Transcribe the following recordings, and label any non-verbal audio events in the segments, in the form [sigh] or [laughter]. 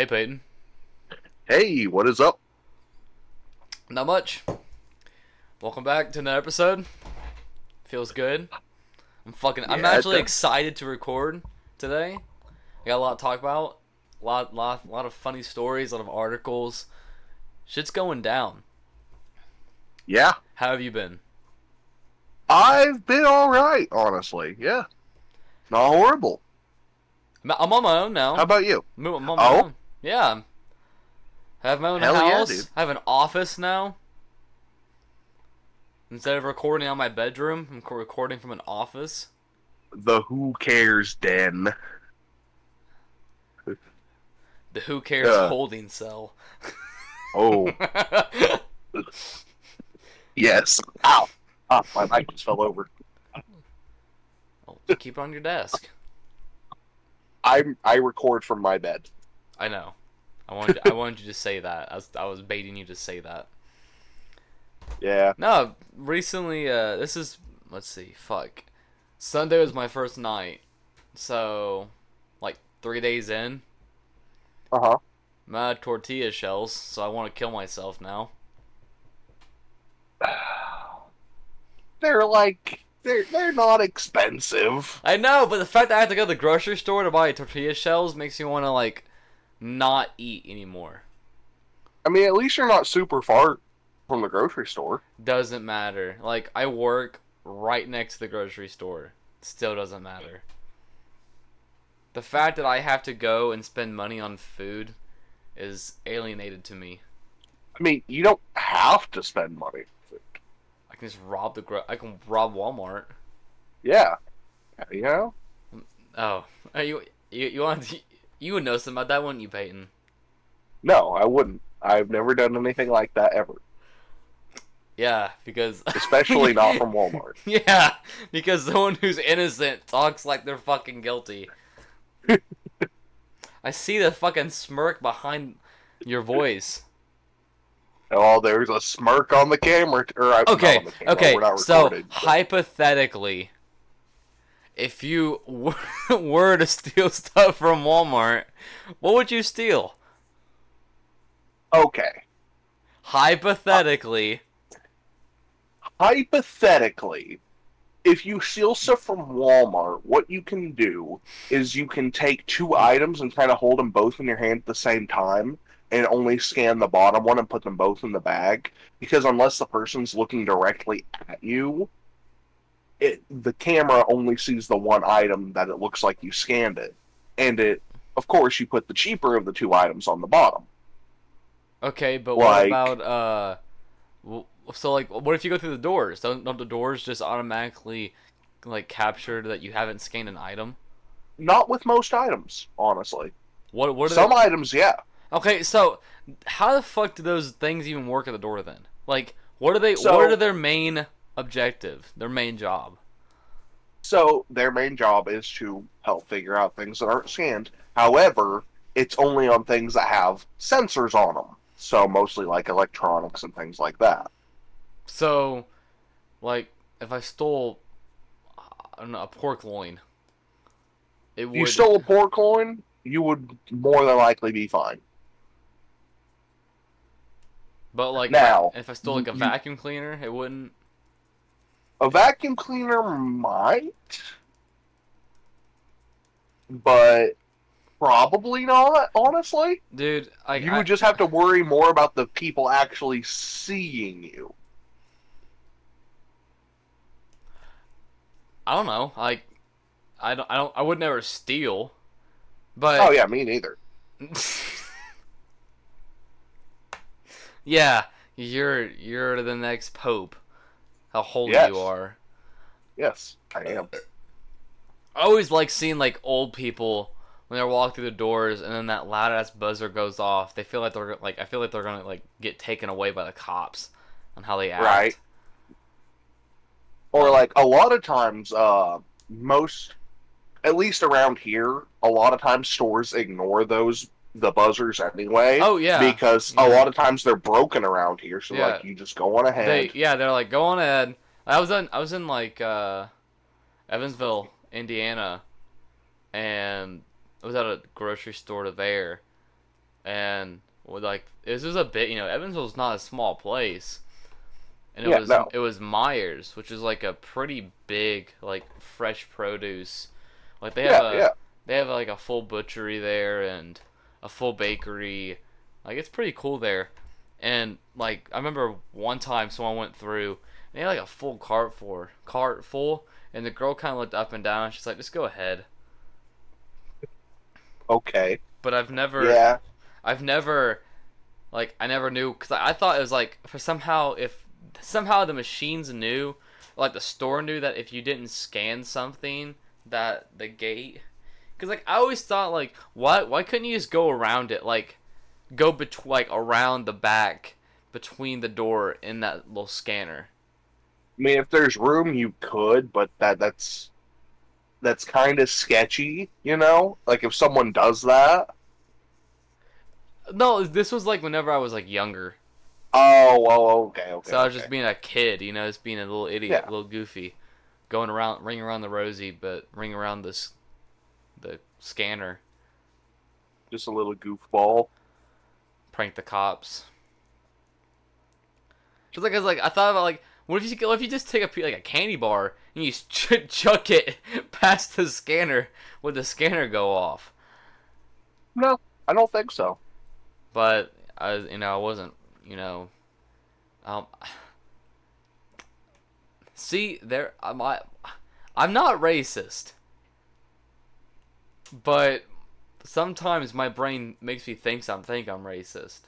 Hey, Payton. Hey, what is up? Not much. Welcome back to another episode. Feels good. I'm fucking. I'm actually does. excited to record today. I got a lot to talk about. A lot, lot, lot of funny stories. A lot of articles. Shit's going down. Yeah, How have you been? I've been all right, honestly. Yeah, not horrible. I'm I'm on my own now. How about you? I'm on my Oh? own. Yeah. I have my own Hell yeah, house. dude. I have an office now. Instead of recording on my bedroom, I'm recording from an office. The Who Cares Den. The Who Cares Yeah. holding cell. Oh, [laughs] yes. Ow. Ah, my mic just fell over. oh, keep it on your desk. I I record from my bed. I know. I wanted I wanted you to say that. I was I was baiting you to say that. Yeah. No, recently uh this is let's see, fuck. Sunday was my first night. So like 3 days in, Uh huh. I'm out of tortilla shells, so I want to kill myself now. [sighs] They're like they're they're not expensive. I know, but the fact that I have to go to the grocery store to buy tortilla shells makes me want to like not eat anymore. I mean, at least you're not super far from the grocery store. Doesn't matter. Like I work right next to the grocery store. Still doesn't matter. The fact that I have to go and spend money on food is alienated to me. I mean, you don't have to spend money. I can just rob the gro- I can rob Walmart. Yeah. You know. Oh, Are [laughs] you you you want you would know something about that, wouldn't you, Payton? No, I wouldn't. I've never done anything like that ever. Yeah, because [laughs] Especially not from [laughs] Walmart. Yeah, because someone who's innocent talks like they're fucking guilty. [laughs] I see the fucking smirk behind your voice. Oh, there's a smirk on the camera. Or Okay, on the camera, okay. We're not So hypothetically, if you were [laughs] to steal [laughs] stuff from Walmart, what would you steal? okay. Hypothetically, Hypothetically, if you steal stuff from Walmart, what you can do is you can take two items and kind of hold them both in your hand at the same time and only scan the bottom one and put them both in the bag. Because unless the person's looking directly at you, it the camera only sees the one item that it looks like you scanned it. And it of course you put the cheaper of the two items on the bottom. okay, but what about uh? w- So like, what if you go through the doors? Don't don't the doors just automatically like capture that you haven't scanned an item? Not with most items, honestly. What what are Some they? items, yeah. Okay, so how the fuck do those things even work at the door then? Like, what are they? So- what are their main objective? Their main job? So their main job is to help figure out things that aren't scanned. However, it's only on things that have sensors on them. So mostly like electronics and things like that. So, like, if I stole, I don't know, a pork loin, it would. you stole a pork loin, you would more than likely be fine. But like, Now, if I stole like a you- vacuum cleaner, it wouldn't. A vacuum cleaner might, but probably not. Honestly, Dude, like, you I, would just have to worry more about the people actually seeing you. I don't know. Like, I don't. I don't. I would never steal. But Oh yeah, me neither. [laughs] yeah, you're you're the next pope. How holy Yes. you are. Yes, I am. I always like seeing like old people when they're walking through the doors and then that loud ass buzzer goes off. They feel like they're like I feel like they're gonna like get taken away by the cops on how they act. Right. Or like a lot of times, uh, most, at least around here, a lot of times stores ignore those the buzzers anyway. Oh yeah. Because Yeah. a lot of times they're broken around here, so Yeah. like you just go on ahead. They yeah, they're like go on ahead. I was in I was in like uh Evansville, Indiana and I was at a grocery store to there and with like this is a bit, you know, Evansville's not a small place, and it Yeah, was no. it was Meijer's, which is like a pretty big like fresh produce. Like they have a they have like a full butchery there and a full bakery. Like it's pretty cool there. And like I remember one time someone went through and they had like a full cart for cart full and the girl kind of looked up and down and she's like just go ahead. Okay. But I've never Yeah. I've never like I never knew cuz I, I thought it was like for somehow if somehow the machines knew like the store knew that if you didn't scan something that the gate cuz like I always thought like why why couldn't you just go around it like go bet- like around the back between the door and that little scanner I mean, if there's room, you could, but that that's that's kind of sketchy, you know. Like if someone does that. no this was like whenever I was like younger Oh well, okay, okay. so I was okay. just being a kid you know just being a little idiot Yeah. a little goofy going around ring around the rosy but ring around this the scanner just a little goofball. prank the cops. Just like I was like I thought about like what if you what if you just take a like a candy bar and you [laughs] ch- chuck it [laughs] past the scanner would the scanner go off? No, I don't think so. But I you know I wasn't you know um [sighs] see there I'm I, I'm not racist but sometimes my brain makes me think I'm think I'm racist.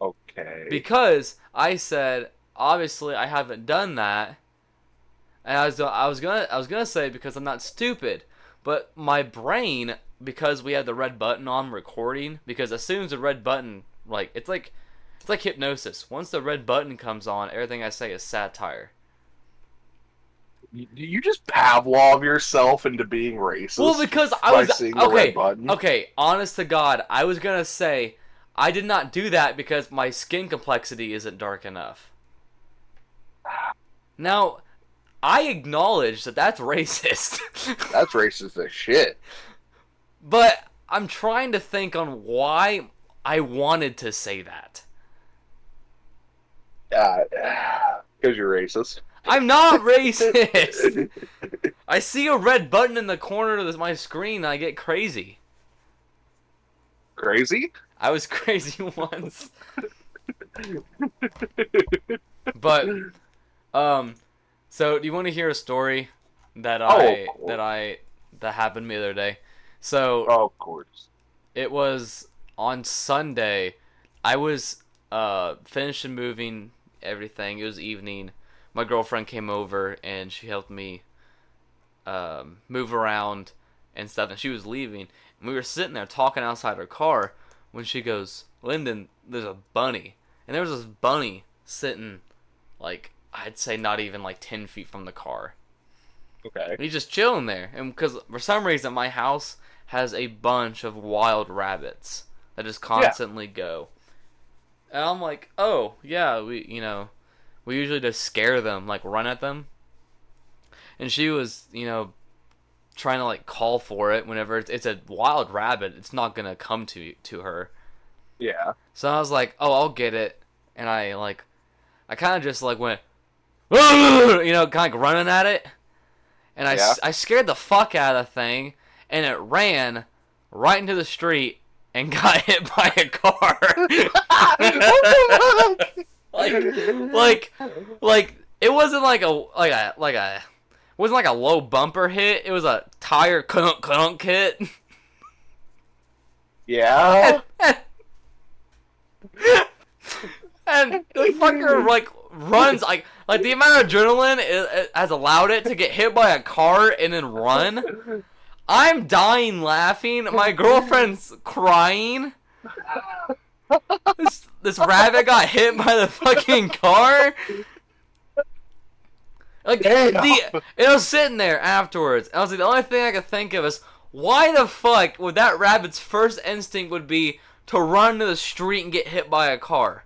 Okay. because I said obviously I haven't done that, and I was I was gonna I was gonna say because I'm not stupid, but my brain because we had the red button on recording because as soon as the red button like it's like it's like hypnosis. Once the red button comes on, everything I say is satire. You, you just Pavlov yourself into being racist. Well, because I was okay. red button. Okay, honest to God, I was gonna say I did not do that because my skin complexity isn't dark enough. Now, I acknowledge that that's racist, [laughs] That's racist as shit. but I'm trying to think on why I wanted to say that. Uh, [sighs] because you're racist. I'm not [laughs] racist. I see a red button in the corner of my screen and I get crazy. Crazy? I was [laughs] crazy once. [laughs] But um so do you want to hear a story that I of that I that happened to me the other day? So Oh, of course. it was on Sunday. I was uh finishing moving everything. It was evening. My girlfriend came over and she helped me um move around and stuff and she was leaving. And we were sitting there talking outside her car when she goes, "Lynden, there's a bunny." And there was this bunny sitting like I'd say not even like 10 feet from the car. Okay. And he's just chilling there. And because for some reason my house has a bunch of wild rabbits that just constantly go. And I'm like, oh yeah, we you know, we usually just scare them, like run at them. And she was, you know, trying to like call for it whenever it's, it's a wild rabbit, it's not gonna come to to her. Yeah. So I was like, oh, I'll get it. And I like, I kind of just like went, you know, kind of like running at it. And I, Yeah. I scared the fuck out of the thing. And it ran right into the street and [laughs] got hit by a car. [laughs] like, [laughs] like, like, it wasn't like a, like a, like a, it wasn't like a low bumper hit. It was a tire clunk clunk hit. yeah. [laughs] and the fucker like runs like like the amount of adrenaline it, it has allowed it to get hit by a car and then run. I'm dying laughing. My girlfriend's crying. This, this rabbit got hit by the fucking car. Like Damn. the, and I was sitting there afterwards. And I was like, the only thing I could think of is why the fuck would that rabbit's first instinct would be to run to the street and get hit by a car?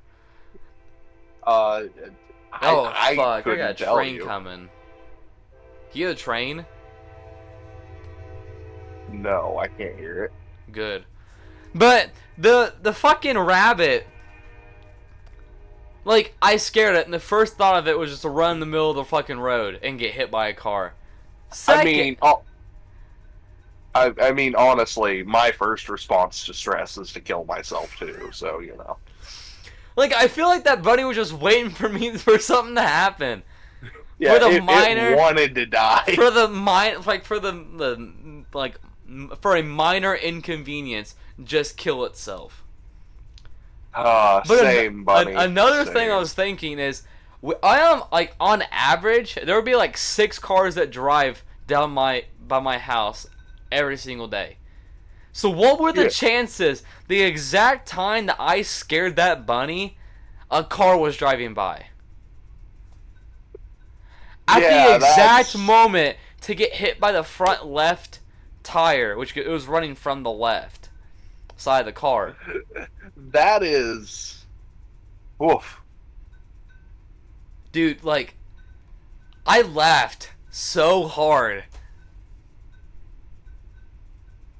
Uh, I, oh I fuck! I got a train you. coming. You hear the train? No, I can't hear it. Good. But the the fucking rabbit. Like I scared it, and the first thought of it was just to run in the middle of the fucking road and get hit by a car. Second, I mean, oh, I, I mean, honestly, my first response to stress is to kill myself too. So you know, like I feel like that bunny was just waiting for me [laughs] for something to happen. yeah, the it, it minor- wanted to die. for the mi- like for the the like for a minor inconvenience, just kill itself. Ah, But same, an- buddy. another thing I was thinking is, I am like on average there would be like six cars that drive down my by my house every single day. So what were the Yeah. chances the exact time that I scared that bunny, a car was driving by? At Yeah, the exact that's- moment to get hit by the front left tire, which it was running from the left side of the car. [laughs] That is, woof. dude like i laughed so hard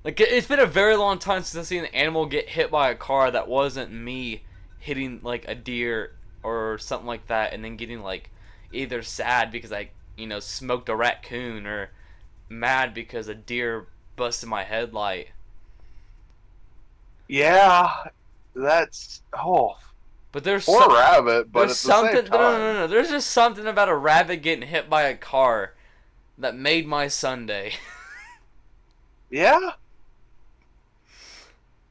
like it- it's been a very long time since i've seen an animal get hit by a car that wasn't me hitting like a deer or something like that and then getting like either sad because i you know smoked a raccoon or mad because a deer busted my headlight Yeah, that's oh, but there's poor some- rabbit, but at the There's something. same No, time, no, no, no. There's just something about a rabbit getting hit by a car that made my Sunday. [laughs] yeah,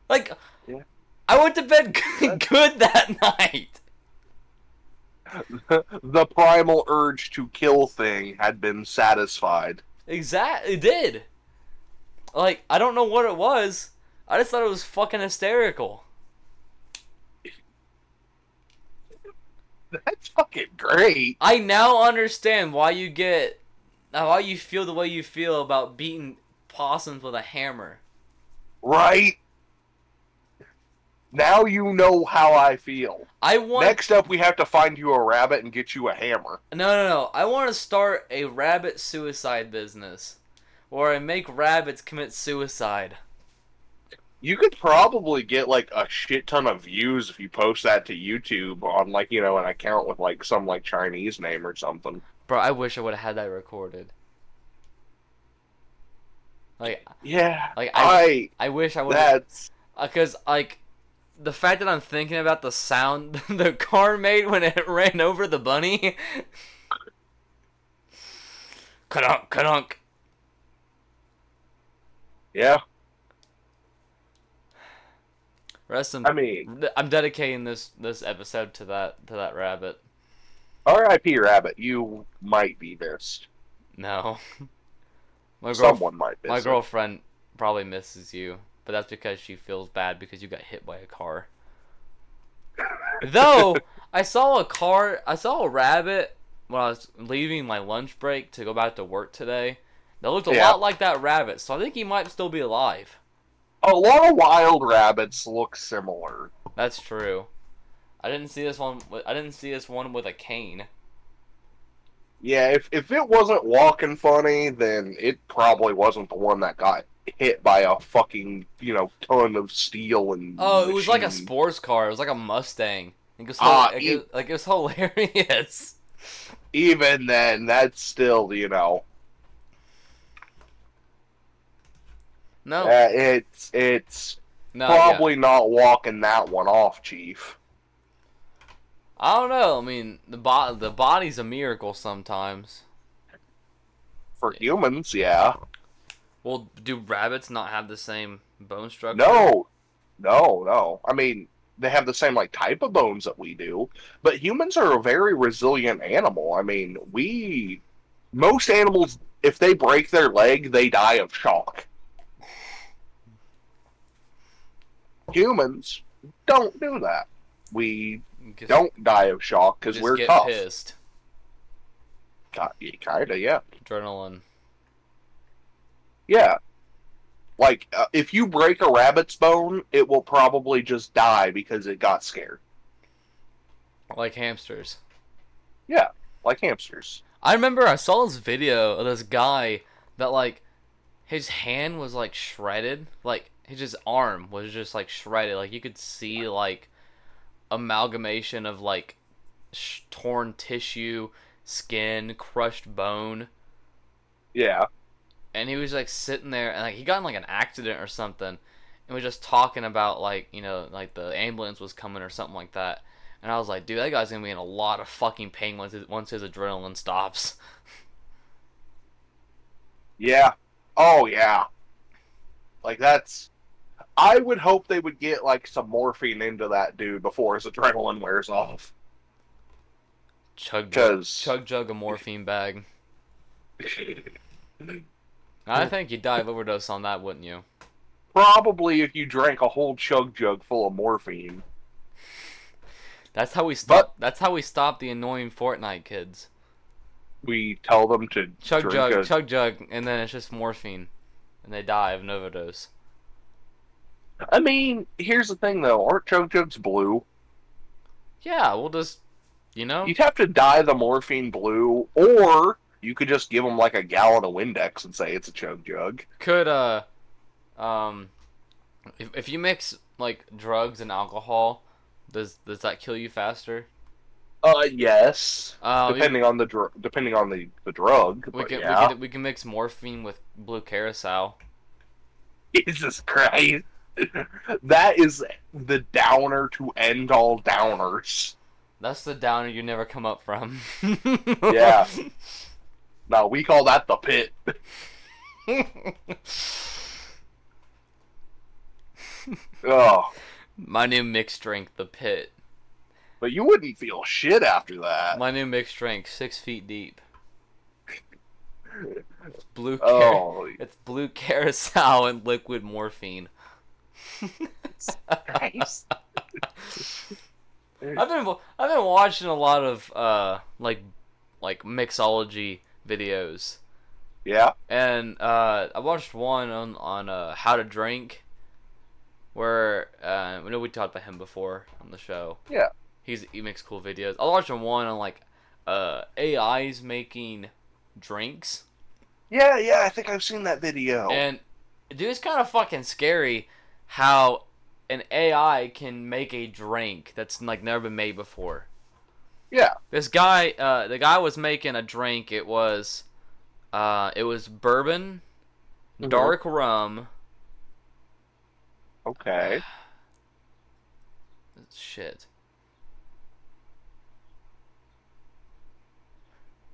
like, Yeah. I went to bed good, [laughs] [laughs] good that night. the primal urge to kill thing had been satisfied. Exactly, it did. Like, I don't know what it was. I just thought it was fucking hysterical. [laughs] That's fucking great. I now understand why you get, uh, why you feel the way you feel about beating possums with a hammer. Right? Now you know how I feel. I want Next up, we have to find you a rabbit and get you a hammer. No, no, no. I want to start a rabbit suicide business where I make rabbits commit suicide. You could probably get like a shit ton of views if you post that to YouTube on like you know an account with like some like Chinese name or something. Bro, I wish I would have had that recorded. Like, Yeah, like I, I. I wish I would have, That's uh, because like, the fact that I'm thinking about the sound [laughs] the car made when it [laughs] ran over the bunny. [laughs] Kadunk, kadunk. yeah. Rest in. I mean, I'm dedicating this this episode to that to that rabbit. R.I.P. Rabbit. You might be missed. No. [laughs] My girl, Someone might miss. My it. girlfriend probably misses you, but that's because she feels bad because you got hit by a car. Though [laughs] I saw a car, I saw a rabbit when I was leaving my lunch break to go back to work today. That looked a Yeah. lot like that rabbit, so I think he might still be alive. A lot of wild rabbits look similar. That's true. I didn't see this one. with- I didn't see this one with a cane. Yeah, if if it wasn't walking funny, then it probably wasn't the one that got hit by a fucking you know ton of steel and. Oh, it was like a sports car. It was like a Mustang. It was, ah, like, e- it, like it was [laughs] hilarious. Even then, that's still you know. No, Uh, it's it's no, yeah. probably not walking that one off, Chief. I don't know. I mean, the bo- the body's a miracle sometimes. For humans, yeah. Well, do rabbits not have the same bone structure? No, no, no. I mean, they have the same like type of bones that we do, but humans are a very resilient animal. I mean, we most animals, if they break their leg, they die of shock. Humans don't do that. We Just- don't die of shock because we're get tough. pissed. Ki- Kinda, yeah, Adrenaline. yeah. Like uh, if you break a rabbit's bone, it will probably just die because it got scared. Like hamsters. Yeah, like hamsters. I remember I saw this video of this guy that like his hand was like shredded, like his just arm was just like shredded. Like you could see like amalgamation of like sh- torn tissue, skin, crushed bone, Yeah. and he was like sitting there and like he got in like an accident or something, and was just talking about like you know like the ambulance was coming or something like that. And I was like, dude, that guy's gonna be in a lot of fucking pain once his, once his adrenaline stops. Yeah. Oh yeah. Like that's. I would hope they would get like some morphine into that dude before his adrenaline wears off. Chug, Because chug, jug a morphine bag. [laughs] I think you'd die of overdose on that, wouldn't you? probably if you drank a whole chug jug full of morphine. That's how we stop. That's how we stop the annoying Fortnite kids. We tell them to Chug jug, a- chug jug, and then it's just morphine, and they die of an overdose. I mean, here's the thing though: aren't chug jugs blue? Yeah, we'll just, you know, You'd have to dye the morphine blue, or you could just give them like a gallon of Windex and say it's a chug jug. could uh, um, if if you mix like drugs and alcohol, does does that kill you faster? Uh, yes. Uh, we- depending on the dr- depending on the the drug. we but can yeah. we can we can mix morphine with blue Curaçao. [laughs] Jesus Christ. [laughs] that is the downer to end all downers. That's the downer you never come up from. [laughs] Yeah. No, we call that the pit. [laughs] Oh, My new mixed drink, the pit. but you wouldn't feel shit after that. My new mixed drink, six feet deep. It's blue. Car- Oh, it's blue Curaçao and liquid morphine. Christ. I've been I've been watching a lot of uh like like mixology videos, yeah. and uh, I watched one on on uh, how to drink, where uh, we know we talked about him before on the show. Yeah. he's he makes cool videos. I watched one on like uh AIs making drinks. Yeah, yeah, I think I've seen that video. And dude, it's kind of fucking scary how an AI can make a drink that's like never been made before. yeah. This guy, uh, the guy was making a drink. It was, uh, it was bourbon, Mhm. dark rum. Okay. Shit.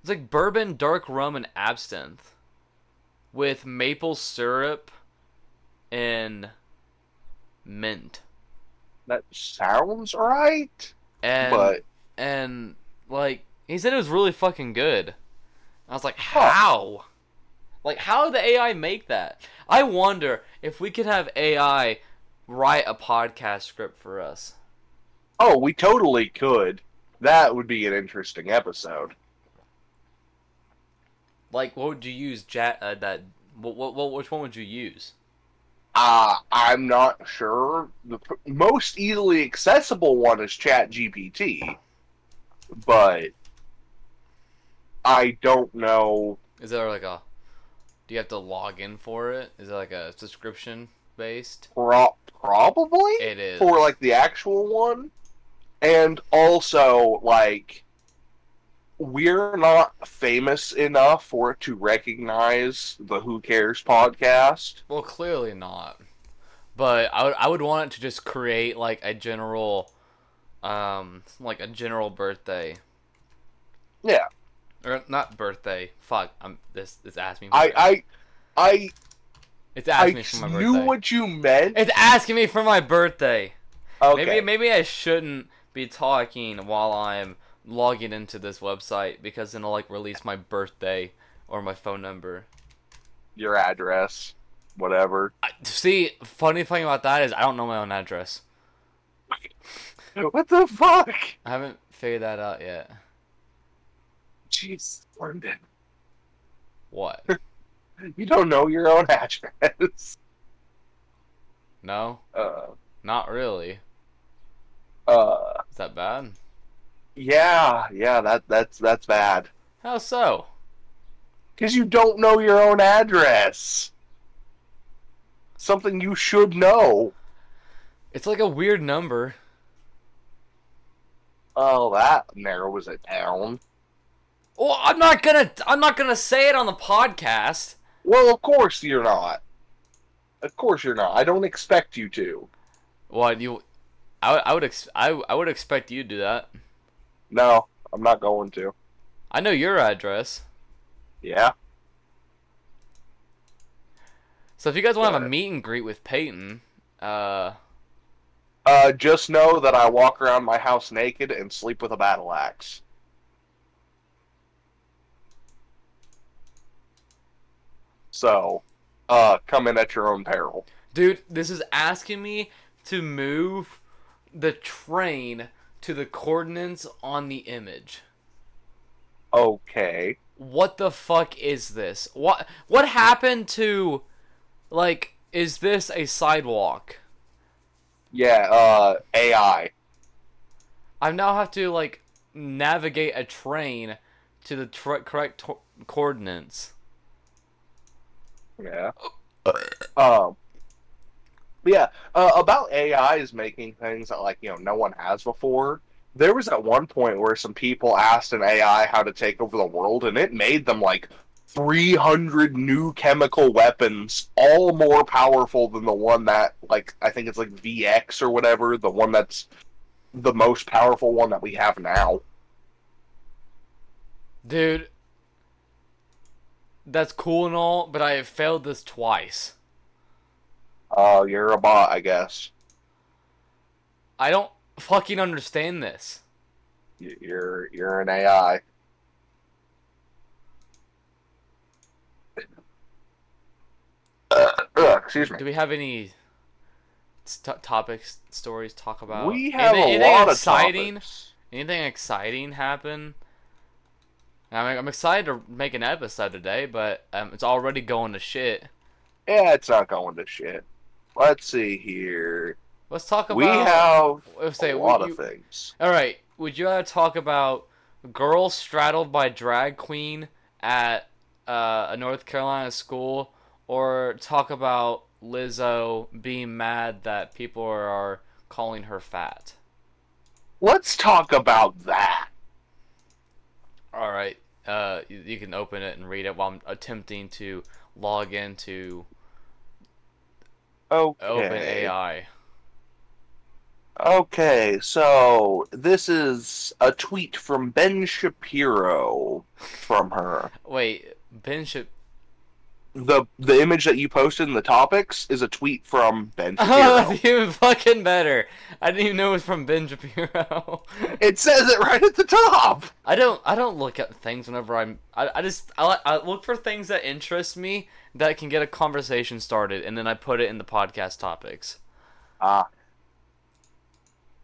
It's like bourbon, dark rum, and absinthe, with maple syrup and mint. That sounds right, And but and like he said it was really fucking good. I was like, Huh. how? Like, how did the AI make that? I wonder if we could have AI write a podcast script for us. oh, we totally could. That would be an interesting episode. Like, what would you use? Jet uh, that. What, what, what? Which one would you use? Uh, I'm not sure. The p- most easily accessible one is ChatGPT, but I don't know. Is there like a? Do you have to log in for it? Is it like a subscription based? Pro- probably It is. for like the actual one, and also like we're not famous enough for it to recognize the Who Cares podcast. Well, clearly not. But I would I would want it to just create like a general, um, like a general birthday Yeah, or not birthday. Fuck, I'm this this asking me. I I I it's asking I me for my birthday. I knew what you meant. It's asking me for my birthday. Okay, Maybe maybe I shouldn't be talking while I'm logging into this website because then it'll like release my birthday or my phone number. your address, whatever. I, see, funny thing about that is I don't know my own address. What the fuck? I haven't figured that out yet. Jeez, Lynden. What? [laughs] You don't know your own address. No, Uh, not really. uh, Is that bad? Yeah, yeah, that that's that's bad. How so? Because you don't know your own address. something you should know. It's like a weird number. Oh, that narrows it down. Well, I'm not gonna. I'm not gonna say it on the podcast. Well, of course you're not. Of course you're not. I don't expect you to. What you? I, I would. Ex- I, I would expect you to do that. No, I'm not going to. I know your address. Yeah. So if you guys want to have a meet and greet with Payton, uh, Uh, just know that I walk around my house naked and sleep with a battle axe. So, uh, come in at your own peril. dude, this is asking me to move the train to the coordinates on the image. Okay. What the fuck is this? What what happened to like is this a sidewalk? Yeah, uh, AI. I now have to like navigate a train to the tr- correct coordinates. Yeah. Um. But Yeah. Uh, about AI is making things that like you know no one has before. There was at one point where some people asked an AI how to take over the world, and it made them like 300 new chemical weapons, all more powerful than the one that like I think it's like VX or whatever, the one that's the most powerful one that we have now. Dude, that's cool and all, but I have failed this twice. Uh, you're a bot, I guess. I don't fucking understand this. You're you're an AI. Uh, ugh, excuse me. Do we have any st- topics, stories to talk about? We have anything, a anything lot exciting? of topics. Anything exciting happen? I mean, I'm excited to make an episode today, but um, it's already going to shit. Yeah, it's not going to shit. Let's see here. Let's talk about. we have let's say, a lot you- of things. All right, would you rather talk about girl straddled by drag queen at uh, a North Carolina school, or talk about Lizzo being mad that people are calling her fat? Let's talk about that. All right, uh, you, you can open it and read it while I'm attempting to log into Okay. OpenAI. Okay, so this is a tweet from Ben Shapiro from her. Wait, Ben should. The the image that you posted in the topics is a tweet from Ben Oh, Shapiro. [laughs] that's even fucking better. I didn't even know it was from Ben Shapiro. [laughs] it says it right at the top. I don't. I don't look at things whenever I'm. I, I just. I, I look for things that interest me that can get a conversation started, and then I put it in the podcast topics. Ah.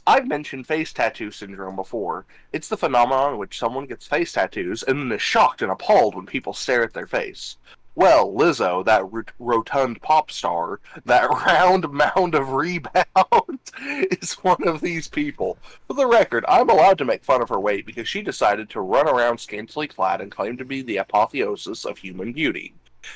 I've mentioned face tattoo syndrome before. It's the phenomenon in which someone gets face tattoos and then is shocked and appalled when people stare at their face. Well, Lizzo, that rotund pop star, that [laughs] round mound of rebound, [laughs] is one of these people. For the record, I'm allowed to make fun of her weight because she decided to run around scantily clad and claim to be the apotheosis of human beauty.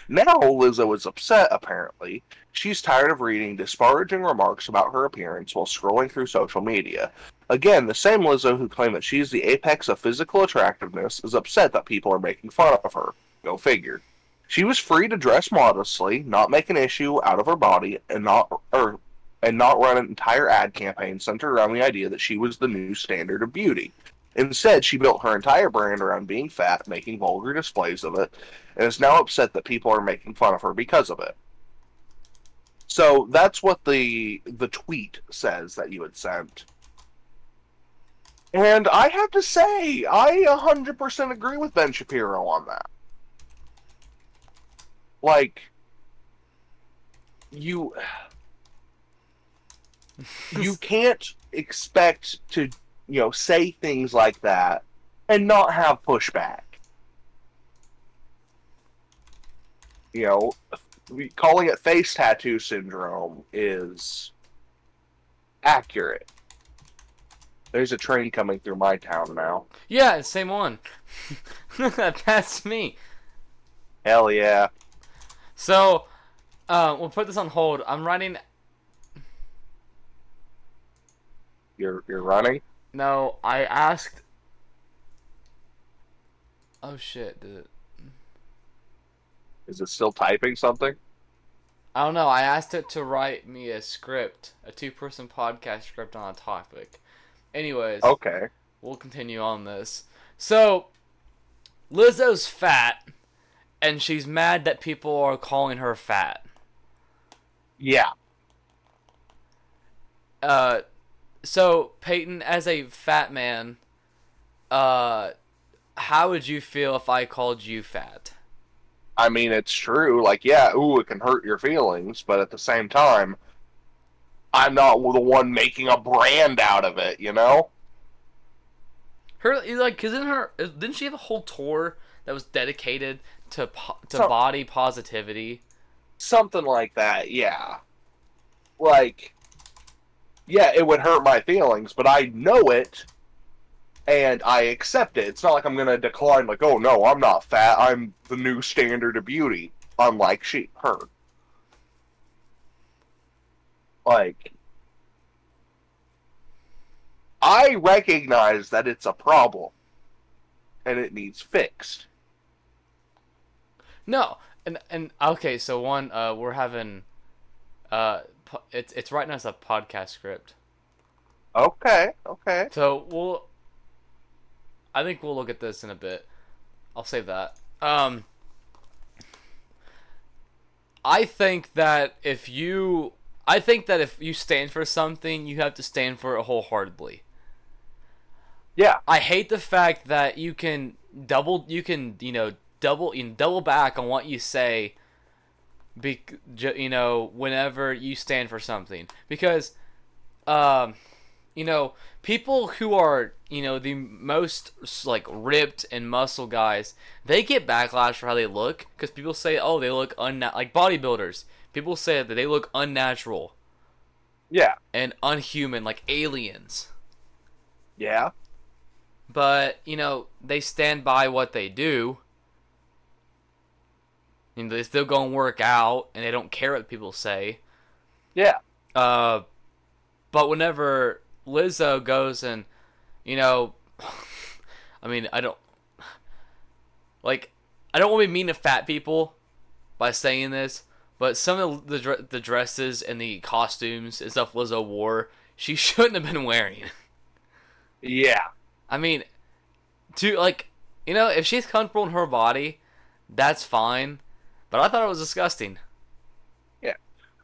Now Lizzo is upset, apparently, She's tired of reading disparaging remarks about her appearance while scrolling through social media. Again, the same Lizzo who claimed that she's the apex of physical attractiveness is upset that people are making fun of her. Go figure. She was free to dress modestly, not make an issue out of her body, and not or and not run an entire ad campaign centered around the idea that she was the new standard of beauty. Instead, she built her entire brand around being fat, making vulgar displays of it, and is now upset that people are making fun of her because of it. So that's what the the tweet says that you had sent. And I have to say, I 100% agree with Ben Shapiro on that. Like you [sighs] you can't expect to, you know, say things like that and not have pushback. You know, calling it face tattoo syndrome is accurate. There's a train coming through my town now. Yeah, same one. [laughs] That's me. Hell yeah. So, Uh, we'll put this on hold. I'm running. You're you're running. No, I asked. Oh shit! Did it... Is it still typing something? I don't know. I asked it to write me a script, a two-person podcast script on a topic. Anyways, Okay. we'll continue on this. So, Lizzo's fat, and she's mad that people are calling her fat. Yeah. Uh, so Payton, as a fat man, uh, how would you feel if I called you fat? I mean, it's true. Like, yeah, ooh, it can hurt your feelings, but at the same time, I'm not the one making a brand out of it. You know? Her like, cause in her didn't she have a whole tour that was dedicated to po- to body positivity? Something like that. Yeah. Like, yeah, it would hurt my feelings, but I know it. And I accept it. It's not like I'm gonna decline. Like, oh no, I'm not fat. I'm the new standard of beauty. Unlike she, her. Like, I recognize that it's a problem, and it needs fixed. No, and and okay, so one, uh, we're having, uh, po- it's it's writing us a podcast script. Okay, okay. So we'll. I think we'll look at this in a bit. I'll save that. Um. I think that if you, I think that if you stand for something, you have to stand for it wholeheartedly. Yeah, I hate the fact that you can double, you can you know double, you can double back on what you say. Be, you know, whenever you stand for something, because, um, you know, people who are you know the most like ripped and muscle guys, they get backlash for how they look because people say, oh, they look unna- like bodybuilders. People say that they look unnatural yeah, and unhuman, like aliens yeah. but you know they stand by what they do. You know, they still go and work out, and they don't care what people say. Yeah. Uh, but whenever Lizzo goes and, you know, [sighs] I mean, I don't like, I don't want to be mean to fat people by saying this, but some of the the dresses and the costumes and stuff Lizzo wore, she [laughs] shouldn't have been wearing. Yeah. I mean, to like, you know, if she's comfortable in her body, that's fine. But I thought it was disgusting. Yeah.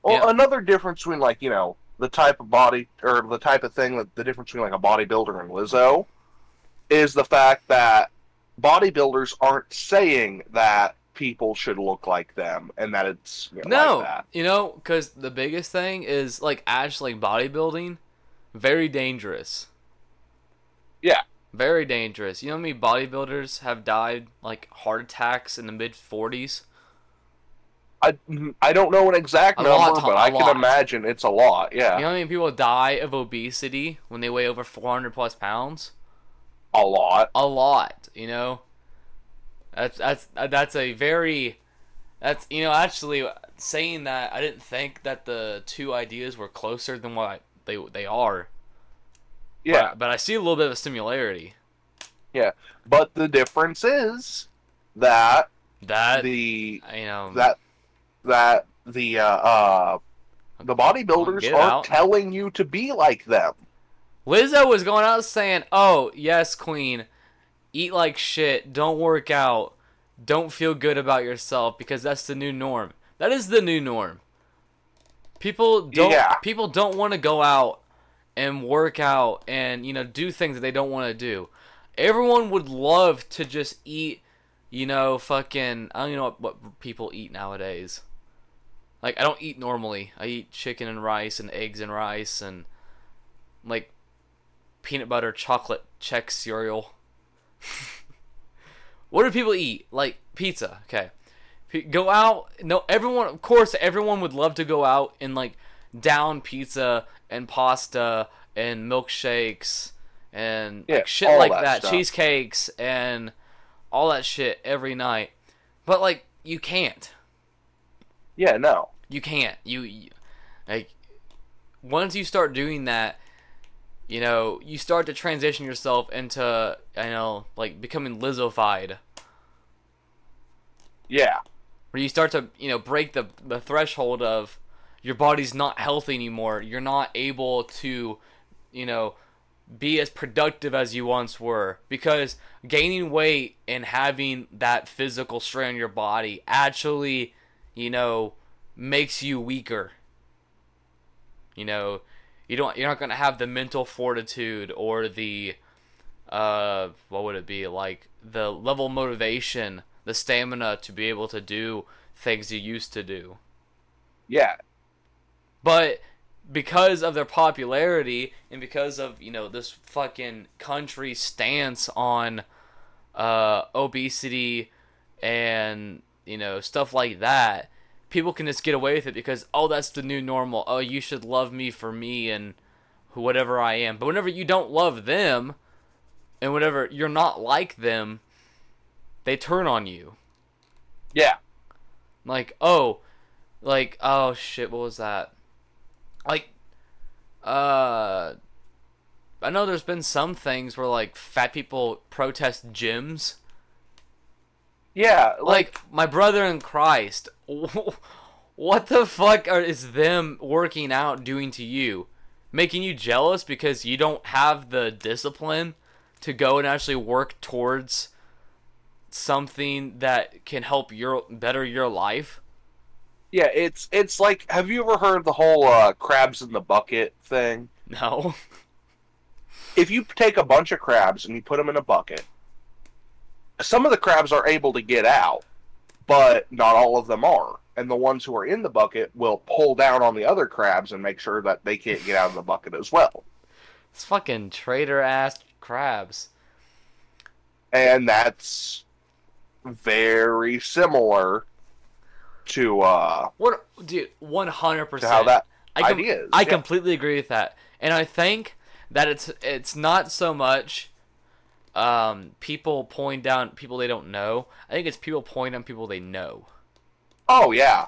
Well, Yeah. another difference between like you know the type of body or the type of thing that the difference between like a bodybuilder and Lizzo is the fact that bodybuilders aren't saying that people should look like them and that it's you know, No, like that. you know, because the biggest thing is like actually bodybuilding, very dangerous. Yeah. Very dangerous. You know how many bodybuilders have died like heart attacks in the mid 40s? I I don't know an exact A number, lot, but I can lot. imagine it's a lot. Yeah, You know how many people die of obesity when they weigh over 400 plus pounds? a lot. a lot you know that's that's that's a very that's you know actually saying that i didn't think that the two ideas were closer than what I, they they are Yeah, but, but i see a little bit of a similarity Yeah, but the difference is that that the you know that that the uh, uh the bodybuilders aren't out. telling you to be like them. lizzo was going out saying oh yes queen. Eat like shit. Don't work out. Don't feel good about yourself because that's the new norm. That is the new norm. People don't Yeah. people don't want to go out and work out and you know do things that they don't want to do. Everyone would love to just eat you know fucking i don't even know what, what people eat nowadays like i don't eat normally. I eat chicken and rice and eggs and rice and like peanut butter chocolate Chex cereal. [laughs] What do people eat? Like pizza. Okay. Go out. No everyone of course everyone would love to go out and like down pizza and pasta and milkshakes and Yeah, like, shit like that that, cheesecakes and all that shit every night. But like you can't. Yeah, no. You can't. You, you like once you start doing that, you know, you start to transition yourself into, you know, like becoming Lizzofied, Yeah. where you start to, you know, break the the threshold of your body's not healthy anymore. You're not able to, you know, be as productive as you once were because gaining weight and having that physical strain on your body actually, you know, makes you weaker. You know, you don't you're not going to have the mental fortitude or the uh what would it be like the level of motivation, the stamina to be able to do things you used to do. Yeah. But because of their popularity and because of you know this fucking country stance on uh, obesity and you know stuff like that, people can just get away with it because oh that's the new normal. Oh you should love me for me and whatever I am. But whenever you don't love them and whenever you're not like them, they turn on you. Yeah. Like, oh, like, oh shit, what was that? Like, uh, I know there's been some things where like fat people protest gyms. Yeah. Like, Like my brother in Christ, [laughs] what the fuck are, is them working out doing to you? Making you jealous because you don't have the discipline to go and actually work towards something that can help your better your life? yeah, it's it's like have you ever heard the whole uh, crabs in the bucket thing? No. [laughs] If you take a bunch of crabs and you put them in a bucket, some of the crabs are able to get out, but not all of them are. And the ones who are in the bucket will pull down on the other crabs and make sure that they can't get out of the bucket as well. It's fucking traitor ass crabs. And that's very similar to uh What, dude? 100% how that I com- idea is. I yeah. completely agree with that, and I think that it's it's not so much um, people pulling down people they don't know. I think it's people pulling down people they know. Oh yeah.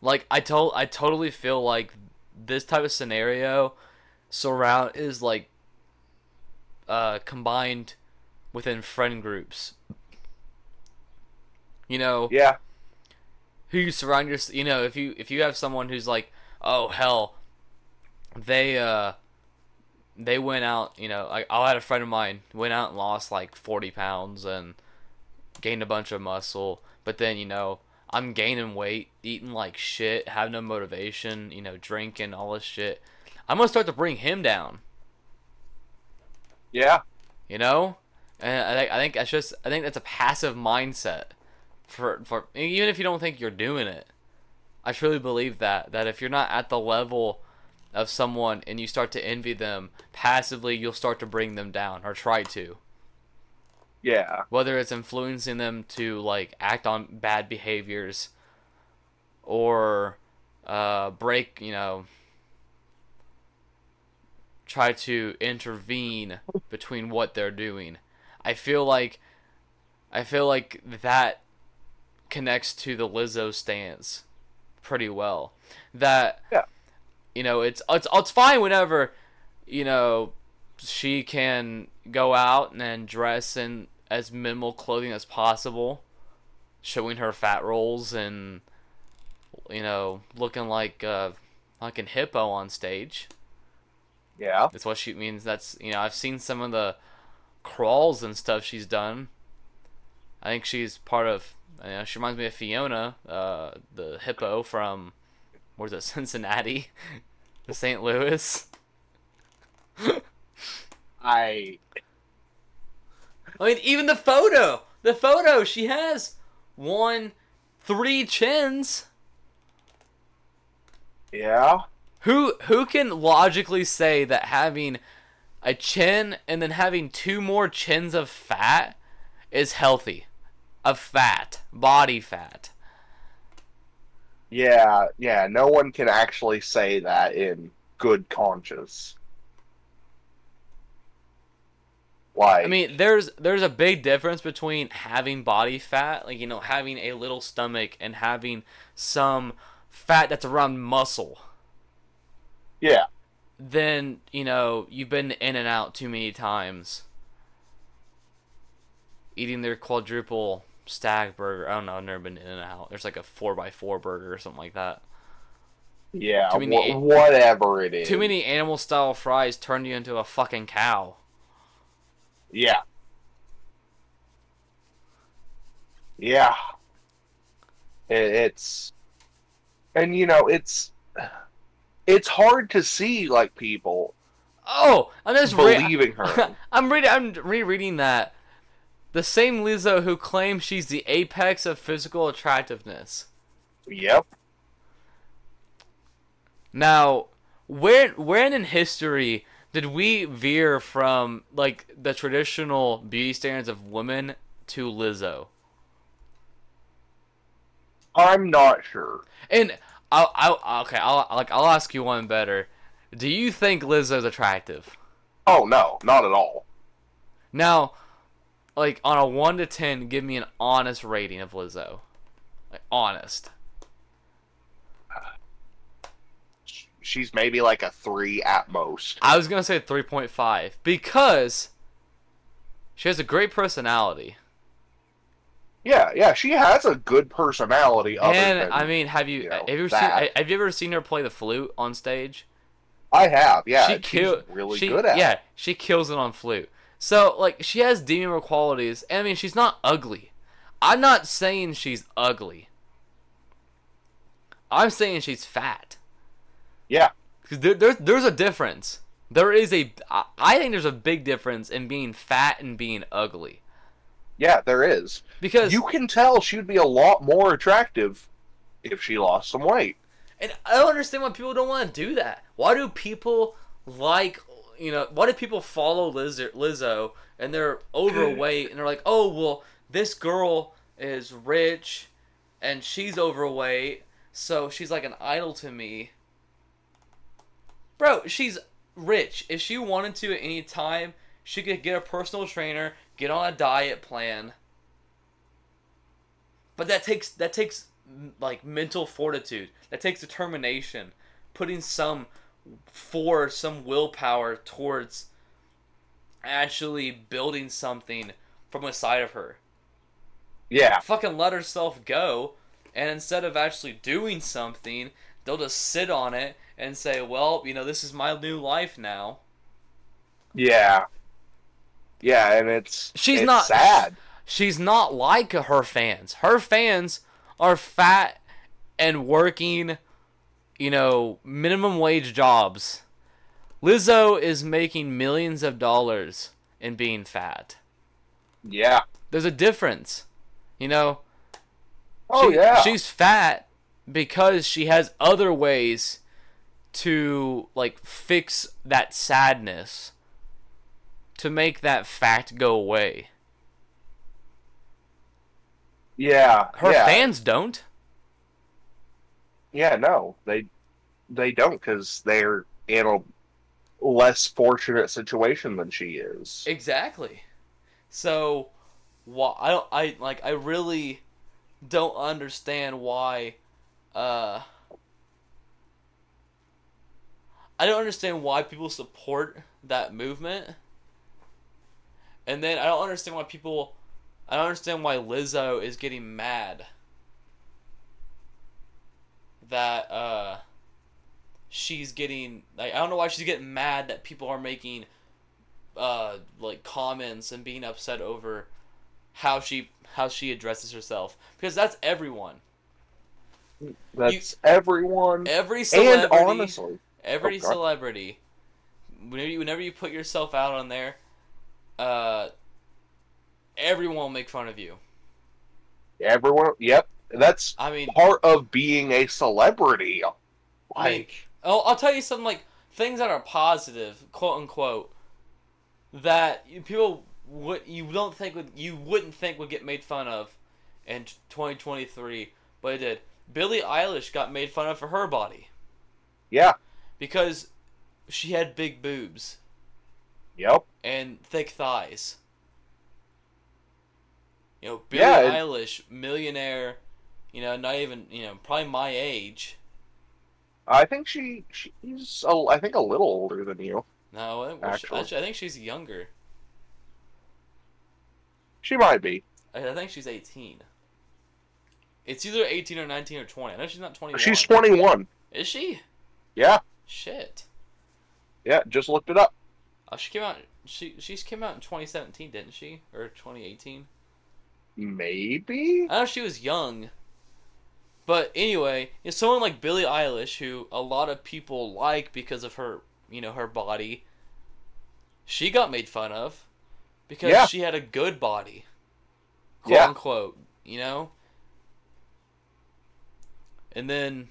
Like I told, I totally feel like this type of scenario surround is like uh, combined within friend groups. You know, Yeah. who you surround yourself? you know if you if you have someone who's like oh hell they uh they went out you know like i had a friend of mine went out and lost like 40 pounds and gained a bunch of muscle but then you know i'm gaining weight eating like shit have no motivation you know drinking all this shit. I'm gonna start to bring him down. Yeah. you know? And i, think- I think that's just i think that's a passive mindset for for even if you don't think you're doing it i truly believe that that if you're not at the level of someone and you start to envy them passively you'll start to bring them down or try to Yeah. whether it's influencing them to like act on bad behaviors or uh, break you know try to intervene between what they're doing i feel like i feel like that connects to the lizzo stance pretty well that Yeah. You know it's it's it's fine whenever you know she can go out and dress in as minimal clothing as possible, showing her fat rolls and you know looking like a fucking hippo on stage. Yeah. That's what she means. That's you know I've seen some of the crawls and stuff she's done. I think she's part of. You know, she reminds me of Fiona, uh, the hippo from, where's it, [laughs] Cincinnati, to St. Louis. I I mean, even the photo, the photo, she has one, three chins. yeah. Who who can logically say that having a chin and then having two more chins of fat is healthy? Of fat, body fat. Yeah, yeah, no one can actually say that in good conscience. Like, I mean, there's there's a big difference between having body fat, like you know, having a little stomach and having some fat that's around muscle, Yeah. then you know you've been in and out too many times. Eating their quadruple stack burger. I don't know. I've never been in and out. There's like a four by four burger or something like that. Yeah. Too many- wha- whatever it is. Too many animal style fries turn you into a fucking cow. Yeah. Yeah. It, it's and you know, it's it's hard to see like people Oh, I'm just re- believing her. [laughs] I'm reading. I'm rereading that. The same Lizzo who claims she's the apex of physical attractiveness. yep. Now, where when in history did we veer from like the traditional beauty standards of women to Lizzo? I'm not sure. And I'll, I'll okay, I'll like I'll ask you one better. Do you think Lizzo's attractive? Oh no, not at all. Now, like on a one to ten, give me an honest rating of Lizzo. Like honest. She's maybe like a three at most. I was gonna say three point five because she has a great personality. Yeah, yeah, she has a good personality. Other and than, I mean, have you, you know, have you ever that. seen have you ever seen her play the flute on stage? I have, yeah, she kill, really she, good at. Yeah, she kills it on flute. So like she has demon qualities. And I mean, she's not ugly. I'm not saying she's ugly. I'm saying she's fat. yeah, Because there, there's there's a difference. There is a I think there's a big difference in being fat and being ugly. yeah. There is. Because You can tell she'd be a lot more attractive if she lost some weight. And I don't understand why people don't want to do that. Why do people like, you know, why do people follow Lizzo, Lizzo and they're overweight and they're like, oh, well, this girl is rich and she's overweight, so she's like an idol to me. Bro, she's rich. If she wanted to at any time, she could get a personal trainer, get on a diet plan. But that takes that takes like mental fortitude. That takes determination, putting some force, some willpower towards actually building something from a side of her. Yeah, Fucking let herself go, and instead of actually doing something, they'll just sit on it and say, "Well, you know, this is my new life now." yeah, yeah, and it's She's it's not sad. She's not like her fans. Her fans are fat and working, you know, minimum wage jobs. Lizzo is making millions of dollars in being fat. Yeah. There's a difference. You know, Oh she- yeah. she's fat because she has other ways to like fix that sadness to make that fact go away. yeah. Her yeah. fans don't. Yeah, no, they they don't because they're in a less fortunate situation than she is. Exactly. So, why I don't I like I really don't understand why uh I don't understand why people support that movement. And then I don't understand why people I don't understand why Lizzo is getting mad that uh she's getting like I don't know why she's getting mad that people are making uh like comments and being upset over how she how she addresses herself. Because that's everyone. That's everyone. every And celebrity honestly, every Oh, celebrity whenever you, whenever you put yourself out on there uh everyone will make fun of you. Everyone. Yep, that's i mean part of being a celebrity. I mean, Like, I'll, I'll tell you some like things that are positive, quote unquote, that people would you don't think would you wouldn't think would get made fun of in 2023, but it did. Billie Eilish got made fun of for her body yeah, because she had big boobs yep, and thick thighs. You know, Billie Yeah, Eilish, millionaire, you know, not even you know, probably my age, I think she she's a, I think a little older than you. No, she- Actually. I think she's younger. She might be. I think she's 18. It's either 18 or 19 or 20. I know she's not twenty. She's 21. Is she? Yeah, Shit. yeah. Just looked it up. Oh, she came out. She she's came out in 2017, didn't she? Or 2018? Maybe. I know she was young. But anyway, you know, someone like Billie Eilish, who a lot of people like because of her, you know, her body, she got made fun of because Yeah. she had a good body, quote Yeah. unquote. You know. And then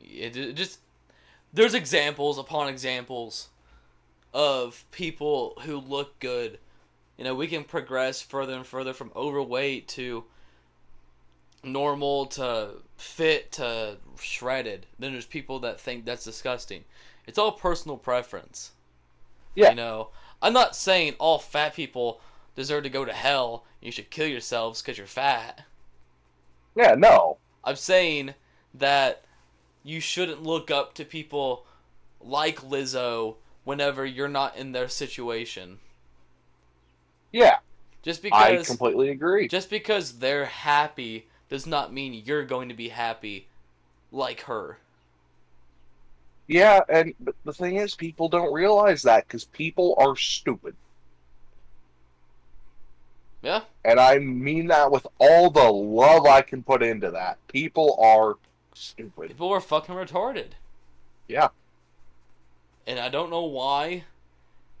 it it just there's examples upon examples of people who look good you know, we can progress further and further from overweight to normal to fit to shredded. Then there's people that think that's disgusting. It's all personal preference. Yeah. You know, I'm not saying all fat people deserve to go to hell. You should kill yourselves because you're fat. Yeah. No. I'm saying that you shouldn't look up to people like Lizzo whenever you're not in their situation. Yeah. Just because I completely agree. just because they're happy does not mean you're going to be happy like her. Yeah, and but the thing is, people don't realize that because people are stupid, Yeah? and I mean that with all the love I can put into that. People are stupid. People are fucking retarded. Yeah. And I don't know why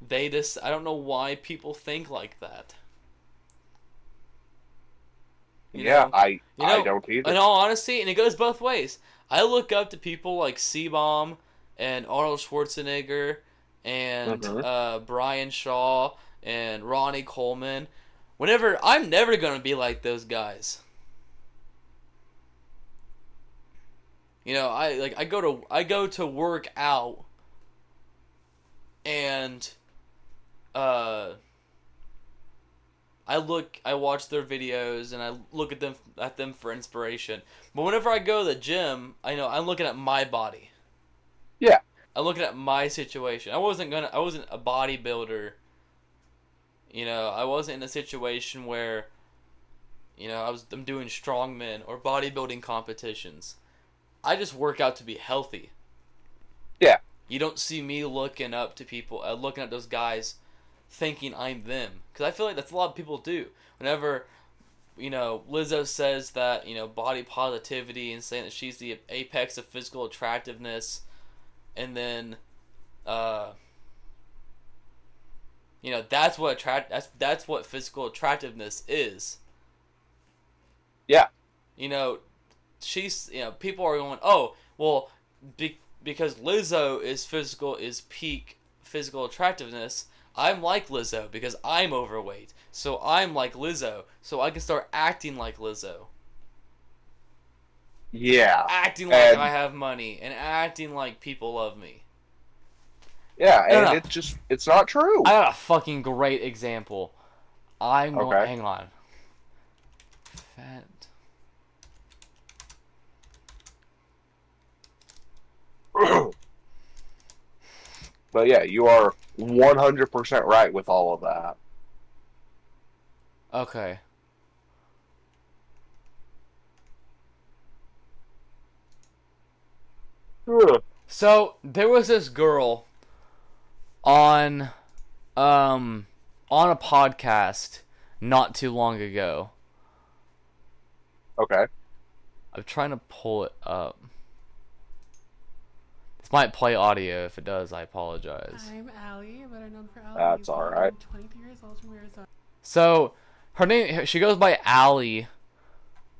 they just I don't know why people think like that. You yeah, know? I You know, I don't either. In all honesty, and it goes both ways. I look up to people like CBum and Arnold Schwarzenegger and Mhm. uh, Brian Shaw and Ronnie Coleman. Whenever I'm never gonna be like those guys. You know, I like I go to I go to work out and uh I look I watch their videos and I look at them at them for inspiration. But whenever I go to the gym, I know I'm looking at my body. Yeah. I'm looking at my situation. I wasn't gonna I wasn't a bodybuilder. You know, I wasn't in a situation where you know, I was I'm doing strongman or bodybuilding competitions. I just work out to be healthy. Yeah. You don't see me looking up to people, uh, looking at those guys, thinking I'm them. Because I feel like that's a lot of people do. Whenever, you know, Lizzo says that you know body positivity and saying that she's the apex of physical attractiveness, and then, uh, you know, that's what attract that's that's what physical attractiveness is. Yeah. You know, she's you know people are going oh well be, because Lizzo is physical is peak physical attractiveness. I'm like Lizzo because I'm overweight. So I'm like Lizzo. So I can start acting like Lizzo. yeah, Acting like And- I have money and acting like people love me. yeah, No, and no. it's just it's not true. I got a fucking great example. I'm going Okay. hang on. Fat [clears throat] but yeah, you are one hundred percent right with all of that. Okay. So there was this girl on um on a podcast not too long ago. Okay. I'm trying to pull it up. This might play audio. If it does, I apologize. I'm Allie, better known for Allie. That's alright. I'm 23 years old from Arizona. So her name she goes by Allie,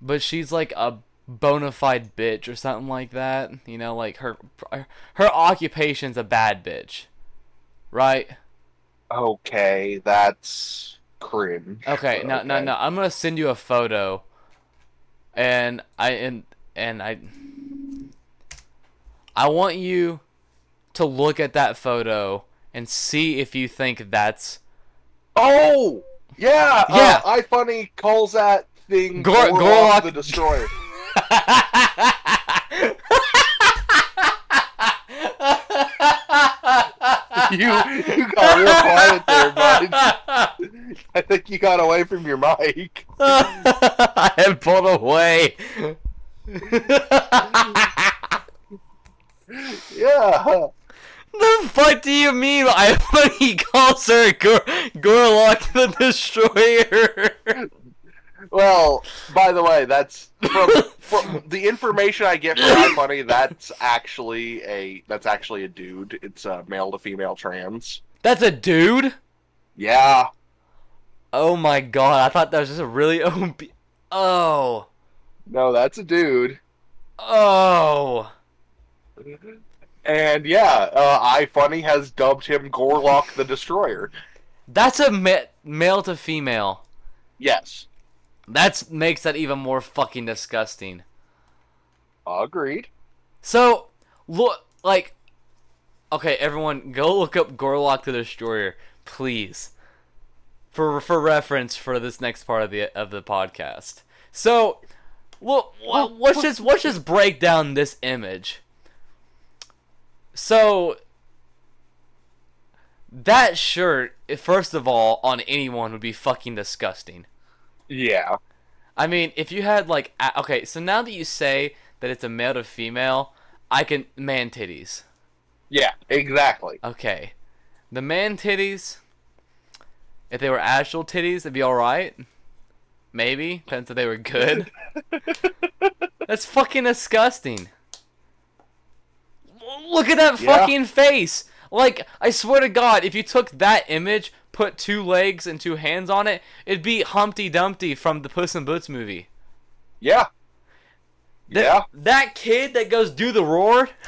but she's like a bona fide bitch or something like that. You know, like her her occupation's a bad bitch, right? Okay, that's cringe. Okay, but no, no, no. I'm gonna send you a photo, and I and and I I want you to look at that photo and see if you think that's Oh, yeah, Yeah. Uh, iFunny calls that thing Gor- Gorlock the [laughs] Destroyer. [laughs] you you got real quiet there, bud. [laughs] I think you got away from your mic. I have pulled away. Yeah. the fuck do you mean? I [laughs] when he calls her Gor- Gorlock the Destroyer. Well, by the way, that's from, from the information I get from iFunny. That's actually a that's actually a dude. It's a male to female trans. That's a dude. Yeah. Oh my god! I thought that was just a really [laughs] OP. Oh. No, that's a dude. Oh. And yeah, uh, iFunny has dubbed him Gorlock the Destroyer. That's a ma- male to female. Yes. That makes that even more fucking disgusting. Agreed. So, look, like, okay, everyone, go look up Gorlock the Destroyer, please, for for reference for this next part of the of the podcast. So, well, well let's just let's just break down this image. So, that shirt, first of all, on anyone would be fucking disgusting. Yeah. I mean, if you had like, okay, so now that you say that it's a male to female, I can man titties. Yeah, exactly. Okay, the man titties. If they were actual titties, it'd be all right. Maybe depends if they were good. [laughs] That's fucking disgusting. Look at that Yeah. fucking face. Like, I swear to God, if you took that image, put two legs and two hands on it, it'd be Humpty Dumpty from the Puss in Boots movie. Yeah. That, Yeah. That kid that goes do the roar. [laughs]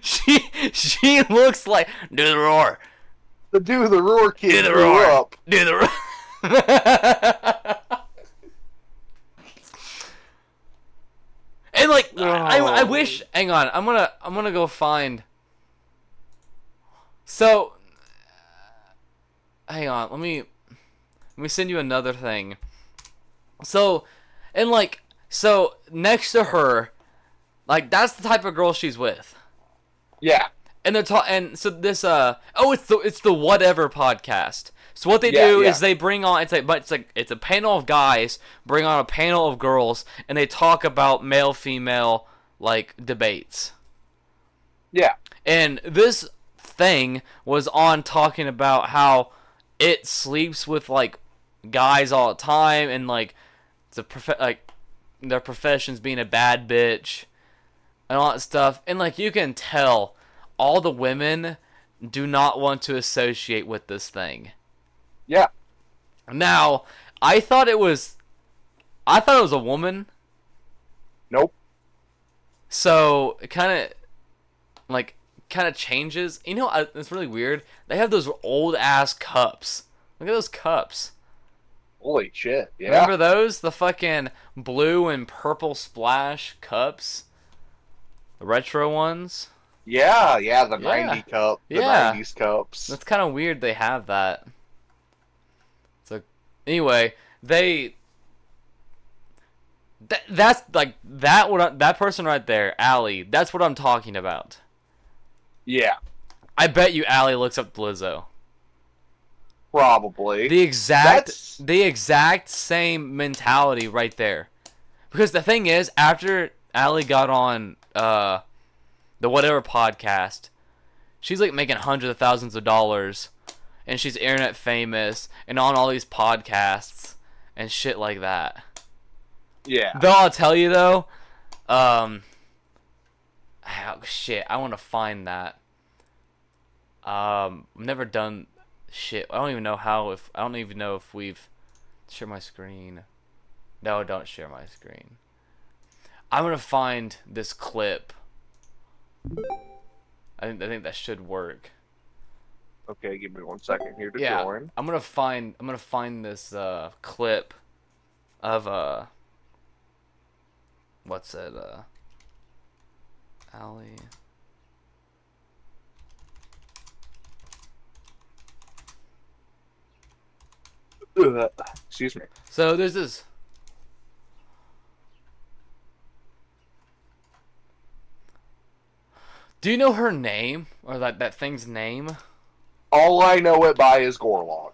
she she looks like do the roar. The do the roar kid Do the roar. up. Do the roar. [laughs] [laughs] and like I, I wish hang on, I'm gonna I'm gonna go find So hang on, let me let me send you another thing. So and like so next to her like that's the type of girl she's with. Yeah. And they're ta- and so this uh oh it's the it's the whatever podcast. So what they Yeah, do yeah. is they bring on it's like but it's like it's a panel of guys bring on a panel of girls and they talk about male female like debates. Yeah. And this thing was on talking about how it sleeps with like guys all the time and like the prof- like their professions being a bad bitch and all that stuff. And like you can tell all the women do not want to associate with this thing. Yeah. Now, I thought it was I thought it was a woman. Nope. So it kind of like kind of changes. You know, I- it's really weird. They have those old ass cups. Look at those cups. Holy shit. Yeah. Remember those? The fucking blue and purple splash cups. The retro ones. Yeah, yeah, the Yeah. 90 cup, the Yeah. 90s cups. That's kind of weird. They have that. Anyway, they. That, that's like that. What that person right there, Allie. That's what I'm talking about. Yeah, I bet you Allie looks up Lizzo. probably. The exact That's- the exact same mentality right there. Because the thing is, after Allie got on uh the whatever podcast, she's like making hundreds of thousands of dollars and she's internet famous and on all these podcasts and shit like that. yeah. Though I'll tell you though, um oh, shit, I want to find that. Um, I've never done shit. I don't even know how if I don't even know if we've share my screen. No, don't share my screen. I'm gonna find this clip. I think I think that should work. Okay, give me one second here to yeah, join. I'm gonna find I'm gonna find this uh, clip of uh what's it uh Allie [laughs] excuse me. So there's this Do you know her name or that that thing's name? All I know it by is Gorlock.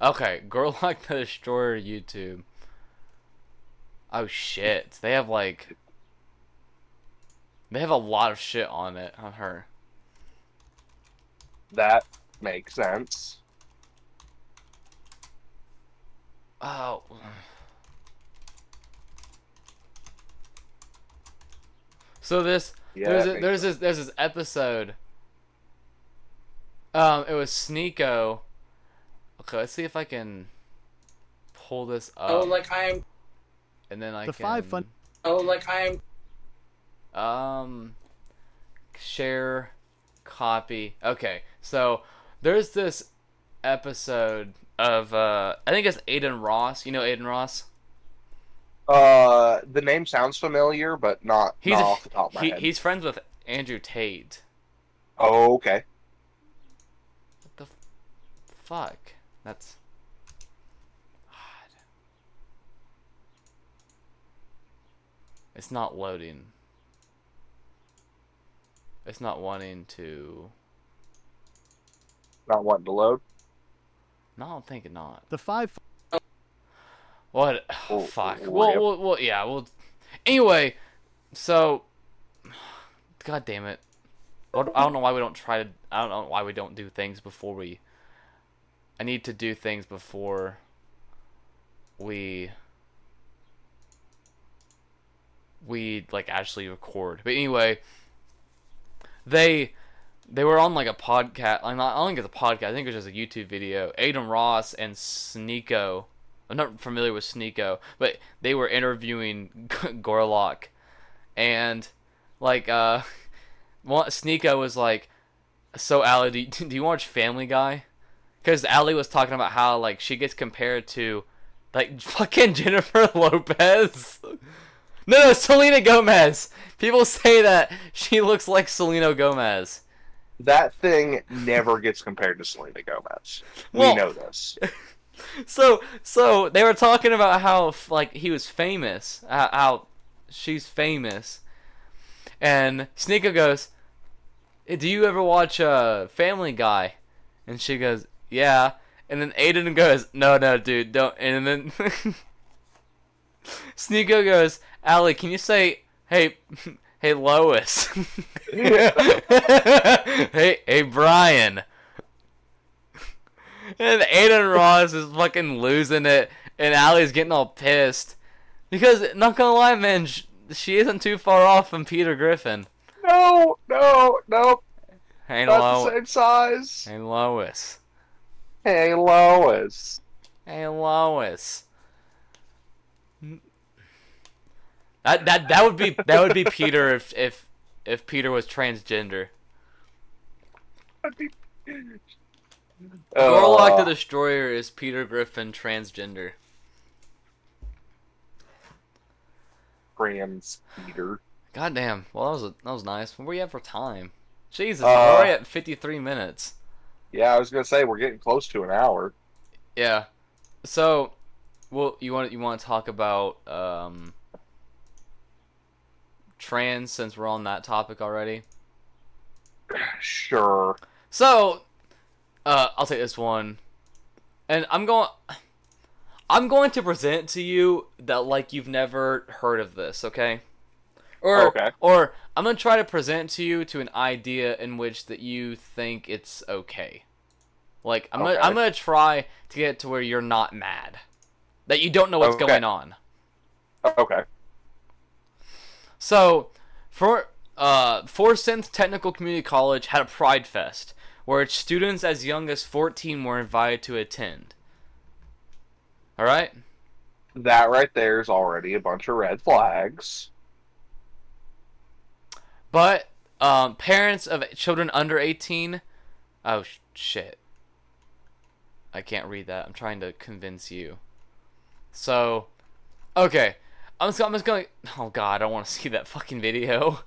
Okay, Gorlock the Destroyer YouTube. Oh shit, they have like they have a lot of shit on it on her. That makes sense. Oh. So this Yeah, there's a, makes there's this there's this episode. Um, it was Sneako. Okay, let's see if I can pull this up. Oh, like I'm. and then I The can five fun- Oh, like I'm. um share copy. Okay, so there's this episode of uh I think it's Adin Ross. You know Adin Ross? Uh, the name sounds familiar, but not, He's not a- off the top of my He, head. he's friends with Andrew Tate. Oh, okay. What the f- fuck? That's God. It's not loading. It's not wanting to. Not wanting to load. No, I'm thinking not. The five What? [sighs] Oh, fuck. Well, yeah. well, well, yeah. Well, anyway, so, god damn it. I don't know why we don't try to. I don't know why we don't do things before we. I need to do things before we. We like actually record. But anyway, they they were on like a podcast. I don't think it's a podcast. I think it was just a YouTube video. Adin Ross and Sneako. I'm not familiar with Sneako, but they were interviewing Gorlock, and like uh, [laughs] Sneako was like, "So Allie, do you, [laughs] do you watch Family Guy?" Because Allie was talking about how like she gets compared to like [laughs] fucking Jennifer Lopez. no, no, Selena Gomez. People say that she looks like Selena Gomez. That thing never gets compared to Selena Gomez. Well- we know this. [laughs] so so they were talking about how like he was famous how, how she's famous. And Sneako goes "Eh, do you ever watch uh family guy? And she goes yeah. And then adin goes no no dude don't. And then [laughs] Sneako goes Allie can you say hey [laughs] hey lois? Hey hey brian and Adin Ross is fucking losing it, and Allie's getting all pissed. Because, not gonna lie, man, sh- she isn't too far off from Peter Griffin. No, no, no. Hey, Not the same size. hey Lois. Hey, Lois. Hey, Lois. That that that would be that would be Peter if if if Peter was transgender. [laughs] Gorlock the Uh, Destroyer is Peter Griffin transgender. Trans Peter. God damn. Well, that was a, that was nice. What were you at for time? Jesus, Uh, we're already at 53 minutes. Yeah, I was gonna say we're getting close to an hour. Yeah. So, well, you want you want to talk about um trans since we're on that topic already. [sighs] Sure. So, uh, I'll take this one, and I'm going. I'm going to present to you that like you've never heard of this, okay? Or Okay. or I'm gonna try to present to you to an idea in which that you think it's okay. Like I'm gonna I'm gonna try to get to where you're not mad, that you don't know what's Okay. going on. Okay. So, for uh, Forsyth Technical Community College had a Pride Fest where its students as young as 14 were invited to attend. All right. That right there is already a bunch of red flags. But um, parents of children under 18. Oh shit. I can't read that. I'm trying to convince you. So, okay. I'm just, I'm just going. Oh god, I don't want to [laughs] see that fucking video.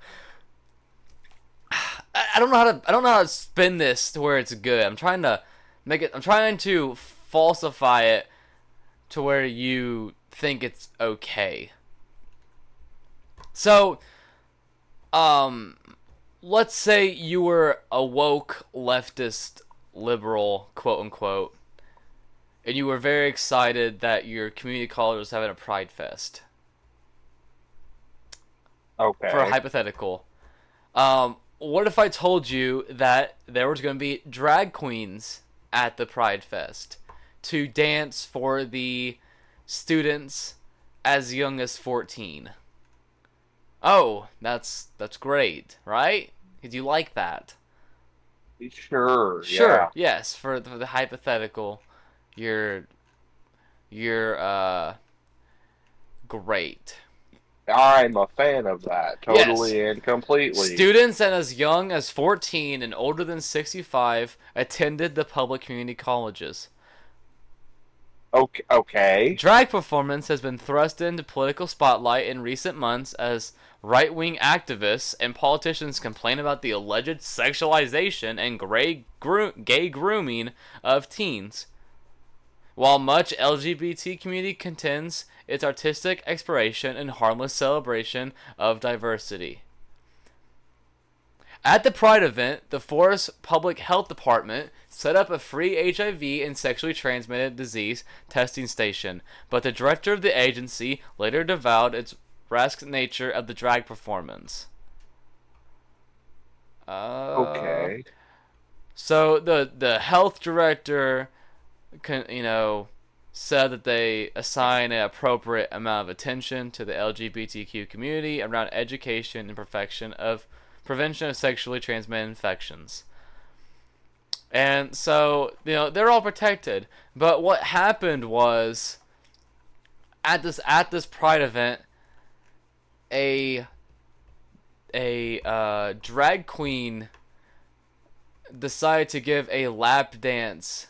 I, don't know how to. I don't know how to spin this to where it's good. I'm trying to make it. I'm trying to falsify it to where you think it's okay. So, um, let's say you were a woke leftist liberal, quote unquote, and you were very excited that your community college was having a pride fest. Okay. For a hypothetical, um, what if I told you that there was going to be drag queens at the pride fest to dance for the students as young as 14? Oh, that's that's great, right? Did you like that? Sure. Sure. Yes, for the, for the hypothetical, you're you're uh great. I'm a fan of that. Totally and completely. Students and as young as 14 and older than 65 attended the public community colleges. okay. Okay. Drag performance has been thrust into political spotlight in recent months as right wing activists and politicians complain about the alleged sexualization and gray gro- gay grooming of teens. While much LGBT community contends its artistic exploration and harmless celebration of diversity. At the Pride event, the Forest Public Health Department set up a free HIV and sexually transmitted disease testing station, but the director of the agency later disavowed its rascal nature of the drag performance. Uh, Okay. So the the health director, can, you know, said that they assign an appropriate amount of attention to the LGBTQ community around education and perfection of prevention of sexually transmitted infections. And so, you know, they're all protected. But what happened was at this at this pride event a a uh, drag queen decided to give a lap dance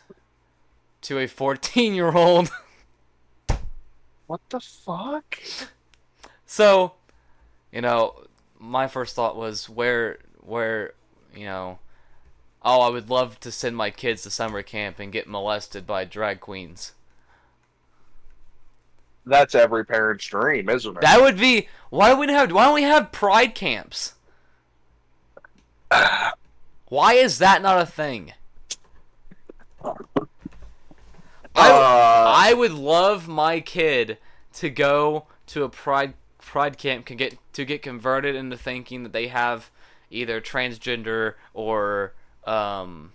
to a 14 year old. [laughs] What the fuck? so, you know, my first thought was where, where, you know, oh, I would love to send my kids to summer camp and get molested by drag queens. That's every parent's dream, isn't it? That would be. Why don't we have? Why don't we have pride camps? [sighs] Why is that not a thing? I, Uh, I would love my kid to go to a pride pride camp can get to get converted into thinking that they have either transgender or um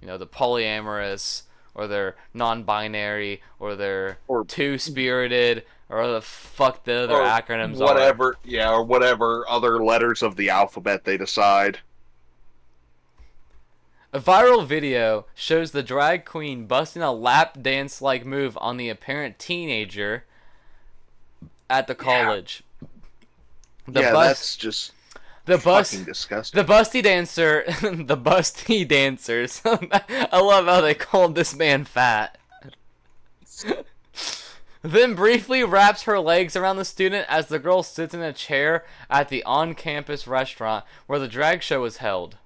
you know the polyamorous or they're non-binary or they're Or- two-spirited or the fuck the other acronyms are. whatever, yeah, or whatever other letters of the alphabet they decide. A viral video shows the drag queen busting a lap dance like move on the apparent teenager at the college. The yeah, bus that's just the bus disgusting. the busty dancer [laughs] the busty dancers. [laughs] I love how they called this man fat. [laughs] then briefly wraps her legs around the student as the girl sits in a chair at the on-campus restaurant where the drag show was held.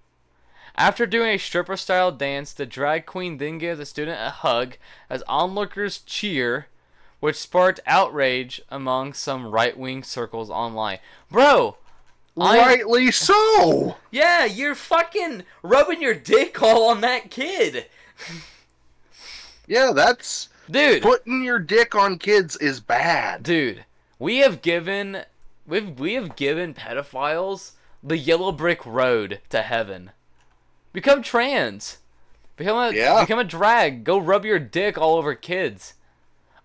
After doing a stripper style dance, the drag queen then gives the student a hug as onlookers cheer, which sparked outrage among some right wing circles online. Bro! I- Rightly so. Yeah, you're fucking rubbing your dick all on that kid! Yeah, that's Dude! putting your dick on kids is bad. Dude, we have given we've we have given pedophiles the yellow brick road to heaven. Become trans. Become a Yeah. become a drag. Go rub your dick all over kids.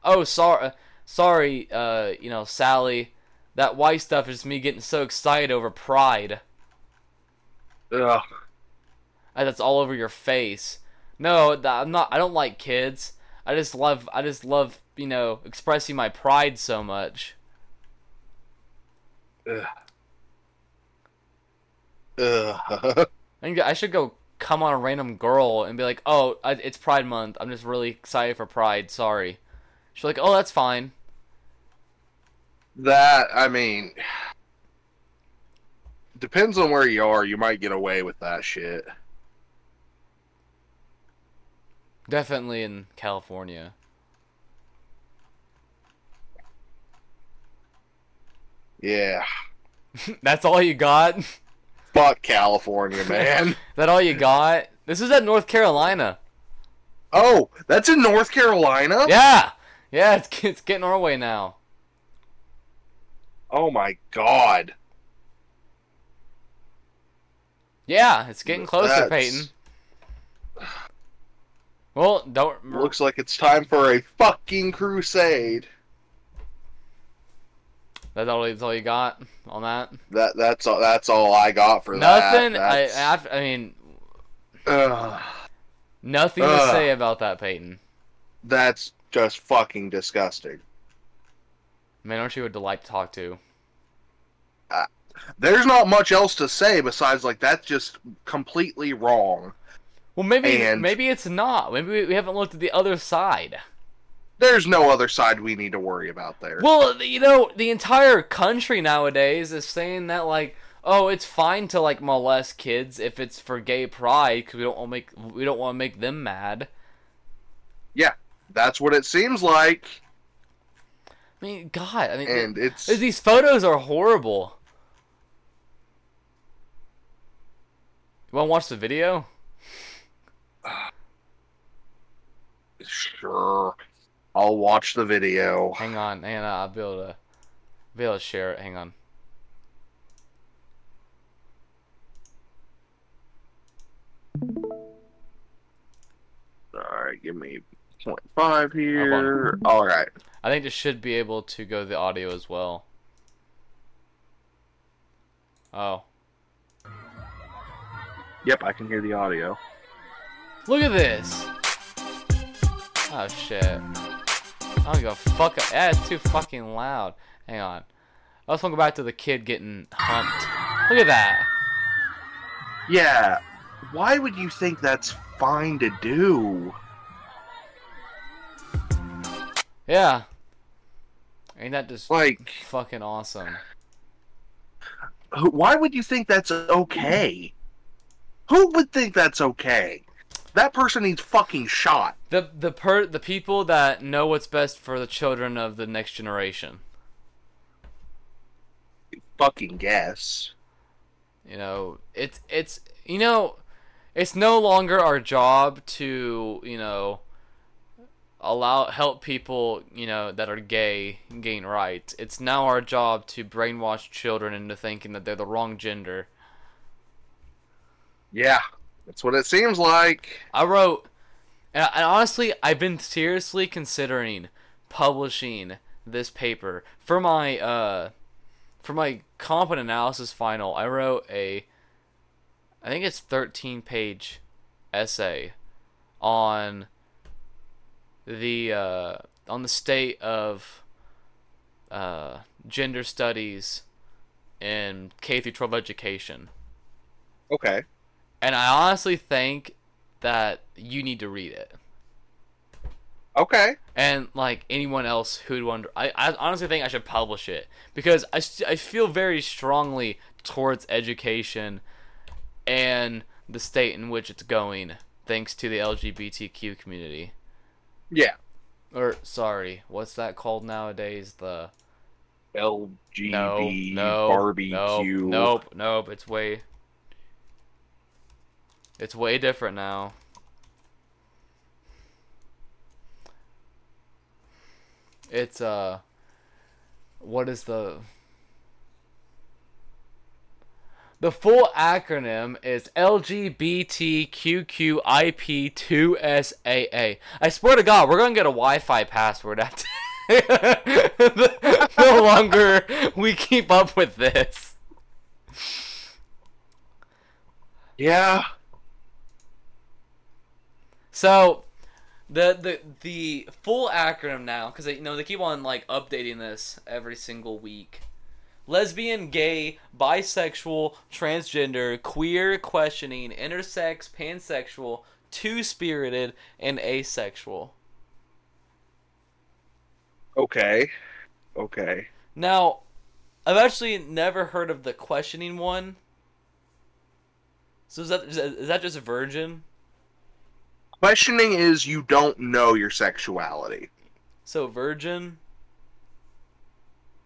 Oh, sorry, sorry, uh, you know, Sally. That white stuff is me getting so excited over pride. Ugh. And that's all over your face. No, I'm not. I don't like kids. I just love. I just love, you know, expressing my pride so much. Ugh. Ugh. [laughs] I think I should go come on a random girl and be like, "Oh, it's Pride Month. I'm just really excited for Pride. Sorry." She's like, "Oh, that's fine." that I mean, depends on where you are. You might get away with that shit. Definitely in California. Yeah. [laughs] That's all you got? [laughs] Fuck California, [laughs] man. that all you got? This is at North Carolina. oh, that's in North Carolina? Yeah. Yeah, it's, it's getting our way now. Oh my god. Yeah, it's getting closer, That's- Payton. [sighs] Well, don't. Looks like it's time for a fucking crusade. That's all, that's all you got on that? That that's all that's all I got for that. Nothing. I, I, mean, Ugh. nothing to say about that, Payton. that's just fucking disgusting. Man, aren't you a delight to talk to? Uh, there's not much else to say besides like that's just completely wrong. Well, maybe And- maybe it's not. Maybe we haven't looked at the other side. There's no other side we need to worry about there. Well, you know, the entire country nowadays is saying that like, oh, it's fine to like molest kids if it's for gay pride because we don't want to make we don't want to make them mad. Yeah, that's what it seems like, I mean, God, I mean, and it's these photos are horrible. You want to watch the video? [sighs] sure. I'll watch the video. Hang on, hang on, I'll be able to be able to share it. Hang on. All right, give me 0.5 here. All right. I think this should be able to go the audio as well. Oh. Yep, I can hear the audio. Look at this! Oh shit. I don't give a fuck. Yeah, it's too fucking loud. Hang on. I just want to go back to the kid getting humped. Look at that. Yeah. Why would you think that's fine to do? Yeah. Ain't that just Like, fucking awesome? why would you think that's okay? Who would think that's okay? That person needs fucking shot. The the per the people that know what's best for the children of the next generation. Fucking guess. You know, it's it's you know, it's no longer our job to you know allow help people you know that are gay gain rights. It's now our job to brainwash children into thinking that they're the wrong gender. Yeah, that's what it seems like. I wrote, and, and honestly, I've been seriously considering publishing this paper for my uh for my competent analysis final. I wrote a, I think it's thirteen page essay on the uh, on the state of uh, gender studies in K through twelve education. Okay. And I honestly think that you need to read it. Okay. And like anyone else who'd wonder, I, I honestly think I should publish it because I, st- I feel very strongly towards education and the state in which it's going, thanks to the LGBTQ community. Yeah. Or sorry, what's that called nowadays? The LGB no, no, barbecue. nope, nope, nope. It's way, it's way different now. It's uh, what is the the full acronym is LGBTQQIP2SAA. I swear to God, we're gonna get a Wi-Fi password after. [laughs] the longer we keep up with this. Yeah. So, the the the full acronym now, because you know they keep on like updating this every single week. Lesbian, gay, bisexual, transgender, queer, questioning, intersex, pansexual, two spirited, and asexual. Okay. Okay. Now, I've actually never heard of the questioning one. So is that is that- is that just a virgin? Questioning is you don't know your sexuality. So virgin.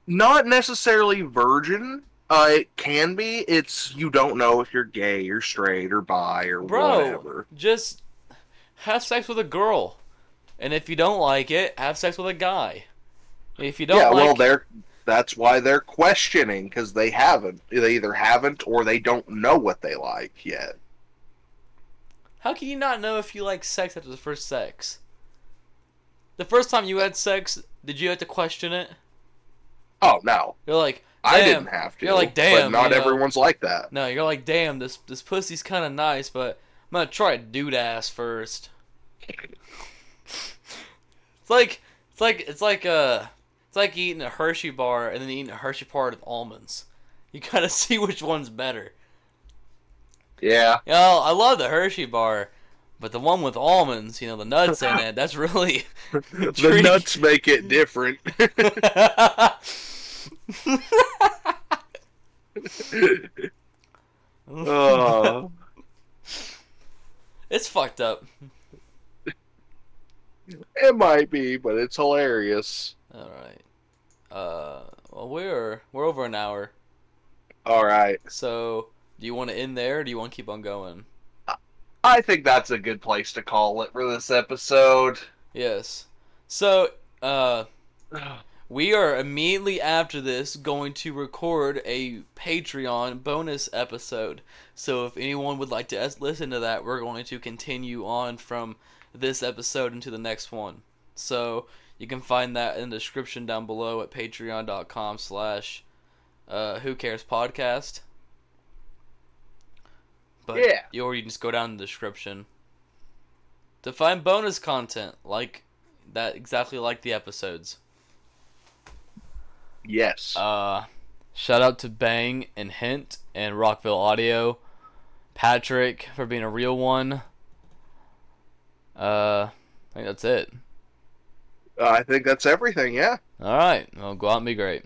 not necessarily virgin. Uh, it can be. It's you don't know if you're gay or straight or bi or Bro, whatever. just have sex with a girl. And if you don't like it, have sex with a guy. If you don't yeah, like well, they're that's why they're questioning because they haven't. They either haven't or they don't know what they like yet. How can you not know if you like sex after the first sex? The first time you had sex, did you have to question it? Oh no, You're like, I didn't have to. You're like, damn but not you know. everyone's like that. no, you're like, damn, this this pussy's kind of nice, but I'm gonna try a dude ass first. It's like, it's like, it's like uh, it's like eating a Hershey bar and then eating a Hershey bar with almonds. You gotta [laughs] see which one's better. Yeah, You know, I love the Hershey bar, but the one with almonds, you know, the nuts in it, that's really [laughs] the nuts make it different. Uh, [laughs] it's fucked up. it might be, but it's hilarious. All right. Uh, well, we're we're over an hour. All right, So, do you want to end there, or do you want to keep on going? I think that's a good place to call it for this episode. Yes. So, uh, [sighs] we are immediately after this going to record a Patreon bonus episode. So, if anyone would like to listen to that, we're going to continue on from this episode into the next one. So, you can find that in the description down below at patreon.com slash uh, who cares podcast. But, Yeah. Or you can just go down in the description to find bonus content like that exactly like the episodes. Yes. Uh shout out to Bang and Hint and Rockville Audio. Patrick for being a real one. Uh I think that's it. I think that's everything. Yeah. Alright, well go out and be great.